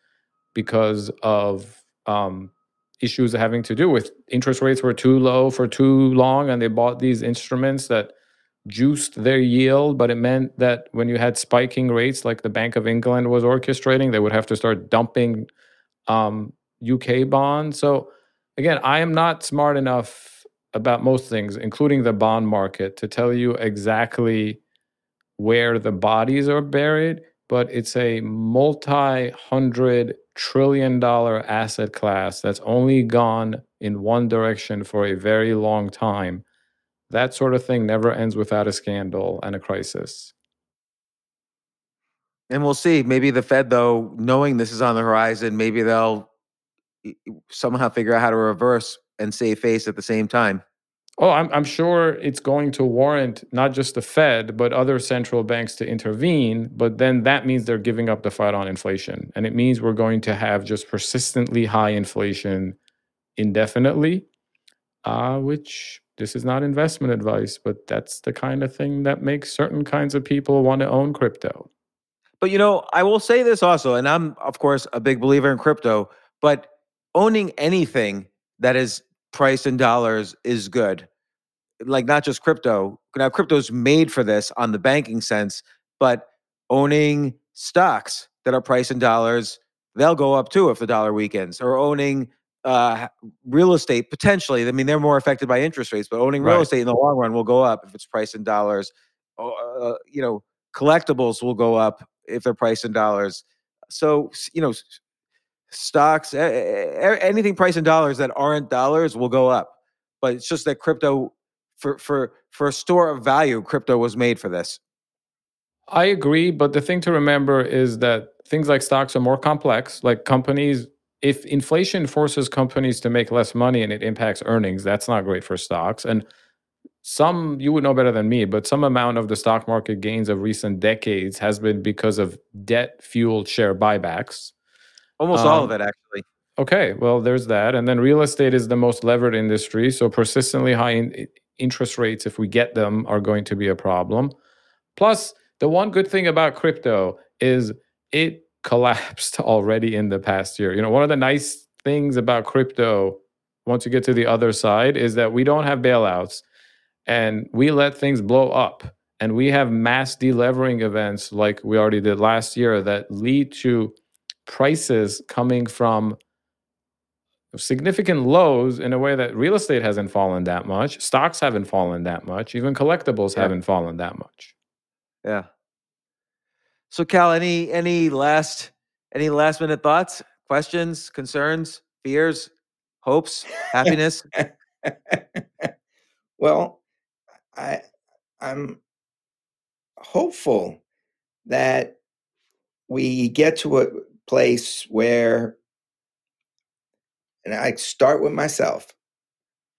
because of um, issues having to do with interest rates were too low for too long, and they bought these instruments that juiced their yield, but it meant that when you had spiking rates, like the Bank of England was orchestrating, they would have to start dumping um, UK bonds. So again, I am not smart enough about most things, including the bond market, to tell you exactly where the bodies are buried, but it's a multi hundred trillion dollar asset class that's only gone in one direction for a very long time. That sort of thing never ends without a scandal and a crisis. And we'll see. Maybe the Fed, though, knowing this is on the horizon, maybe they'll somehow figure out how to reverse and save face at the same time. Oh, I'm, I'm sure it's going to warrant not just the Fed, but other central banks to intervene. But then that means they're giving up the fight on inflation. And it means we're going to have just persistently high inflation indefinitely. uh, which this is not investment advice, but that's the kind of thing that makes certain kinds of people want to own crypto. But you know, I will say this also, and I'm of course a big believer in crypto, but owning anything that is priced in dollars is good. Like not just crypto. Now crypto's made for this on the banking sense, but owning stocks that are priced in dollars, they'll go up too if the dollar weakens. Or owning uh, real estate potentially. I mean, they're more affected by interest rates, but owning real Right. estate in the long run will go up if it's priced in dollars. Uh, you know, collectibles will go up if they're priced in dollars. So you know, stocks, anything priced in dollars that aren't dollars will go up. But it's just that crypto, for for for a store of value, crypto was made for this. I agree, but the thing to remember is that things like stocks are more complex. Like companies, if inflation forces companies to make less money and it impacts earnings, that's not great for stocks. And some, you would know better than me, but some amount of the stock market gains of recent decades has been because of debt fueled share buybacks. Almost all Um, of it, actually. Okay, well, there's that. And then real estate is the most levered industry. So persistently high in- interest rates, if we get them, are going to be a problem. Plus, the one good thing about crypto is it <laughs> collapsed already in the past year. You know, one of the nice things about crypto, once you get to the other side, is that we don't have bailouts and we let things blow up. And we have mass delevering events like we already did last year that lead to prices coming from significant lows in a way that real estate hasn't fallen that much, stocks haven't fallen that much, even collectibles Yeah. haven't fallen that much. Yeah. So Cal, any any last any last minute thoughts, questions, concerns, fears, hopes, happiness? <laughs> well, I I'm hopeful that we get to a place where and I start with myself.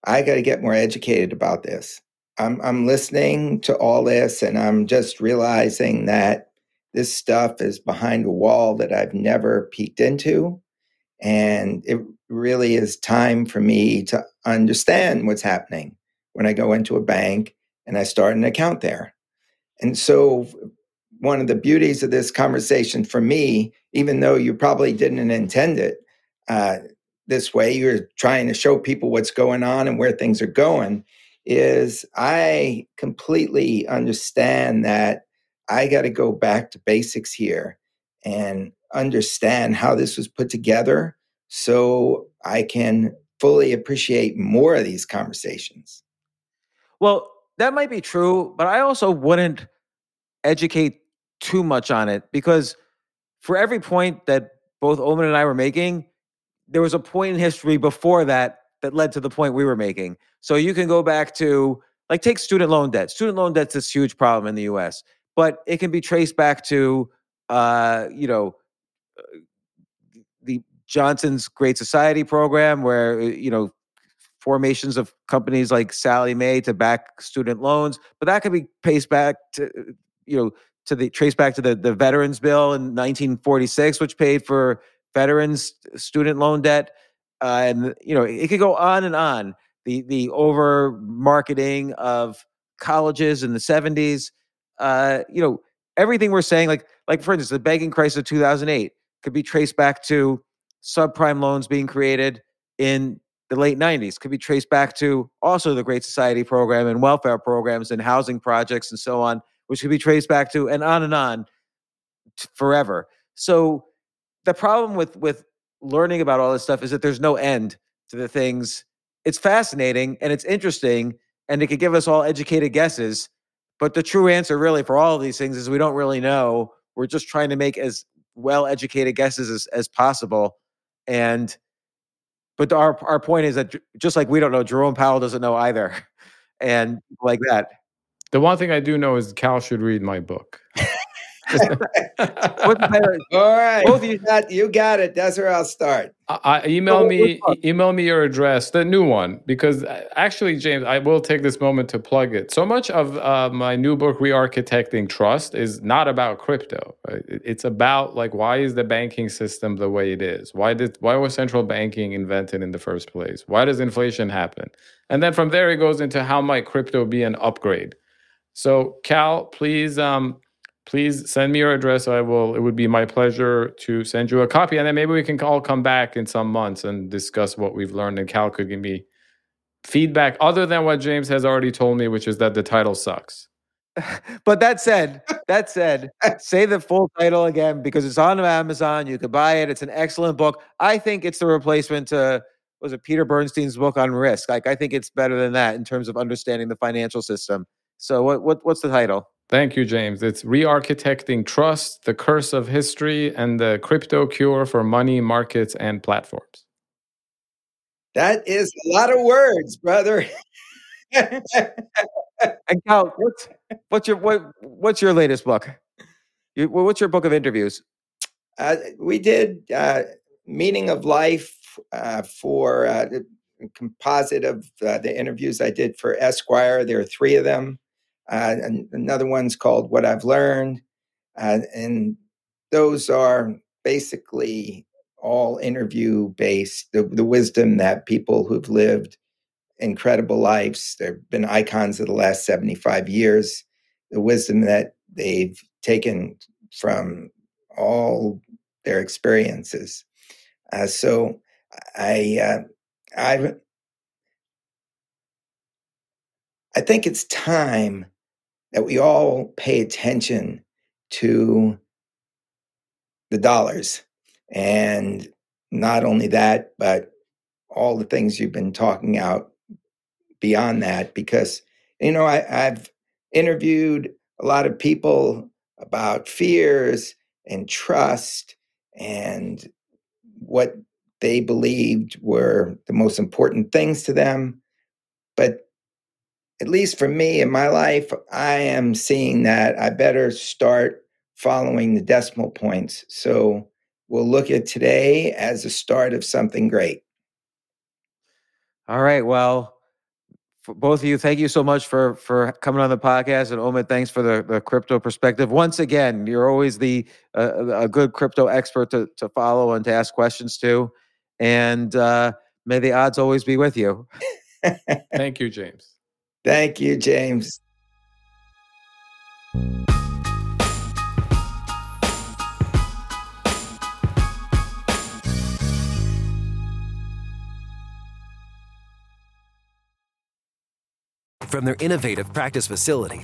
I got to get more educated about this. I'm I'm listening to all this and I'm just realizing that this stuff is behind a wall that I've never peeked into and it really is time for me to understand what's happening when I go into a bank and I start an account there. And so one of the beauties of this conversation for me, even though you probably didn't intend it uh, this way, you're trying to show people what's going on and where things are going, is I completely understand that I got to go back to basics here and understand how this was put together so I can fully appreciate more of these conversations. Well, that might be true, but I also wouldn't educate too much on it because for every point that both Omid and I were making, there was a point in history before that that led to the point we were making. So you can go back to like take student loan debt. Student loan debt's this huge problem in the US, but it can be traced back to uh, you know, uh, the Johnson's Great Society program where uh, you know formations of companies like Sallie Mae to back student loans, but that could be traced back to you know to the trace back to the the Veterans Bill in 1946, which paid for veterans student loan debt, uh, and you know it could go on and on. The the over marketing of colleges in the 70s, uh, you know everything we're saying, like like for instance, the banking crisis of 2008 could be traced back to subprime loans being created in the late 90s could be traced back to also the Great Society program and welfare programs and housing projects and so on, which could be traced back to and on and on forever. So the problem with with learning about all this stuff is that there's no end to the things. It's fascinating and it's interesting and it could give us all educated guesses, but the true answer really for all of these things is we don't really know. We're just trying to make as well educated guesses as, as possible. And but our our point is that just like we don't know, Jerome Powell doesn't know either, <laughs> and like that. The one thing I do know is Cal should read my book. <laughs> What's the title? All right. Both of you- You got, you got it. That's where I'll start. I, I- email So, me what's up? email me your address, the new one, because uh, actually, James, I will take this moment to plug it. So much of uh, my new book, Re-architecting Trust, is not about crypto. Right? It's about like why is the banking system the way it is? Why did why was central banking invented in the first place? Why does inflation happen? And then from there, it goes into how might crypto be an upgrade. So, Cal, please. Um, please send me your address. I will. It would be my pleasure to send you a copy, and then maybe we can all come back in some months and discuss what we've learned. And Cal could give me feedback other than what James has already told me, which is that the title sucks. <laughs> But that said, that said, say the full title again because it's on Amazon. You could buy it. It's an excellent book. I think it's the replacement to was it Peter Bernstein's book on risk. Like I think it's better than that in terms of understanding the financial system. So what what what's the title? Thank you, James. It's re-architecting trust, the curse of history, and the crypto cure for money markets and platforms. That is a lot of words, brother. <laughs> And Cal, what's what's your what what's your latest book? You, what's your book of interviews? Uh, we did uh, meaning of life uh, for uh, the composite of uh, the interviews I did for Esquire. There are three of them. Uh, and another one's called What I've Learned, uh, and those are basically all interview based. The, the wisdom that people who've lived incredible lives, they've been icons of the last seventy five years. The wisdom that they've taken from all their experiences. Uh, so I, uh, I, I think it's time that we all pay attention to the dollars, and not only that, but all the things you've been talking out beyond that. Because you know, I, I've interviewed a lot of people about fears and trust and what they believed were the most important things to them. But at least for me in my life, I am seeing that I better start following the decimal points. So we'll look at today as a start of something great. All right. Well, both of you, thank you so much for for coming on the podcast, and Omid, thanks for the, the crypto perspective. Once again, you're always the uh, a good crypto expert to to follow and to ask questions to, and uh, may the odds always be with you. Thank you, James. Thank you, James. From their innovative practice facility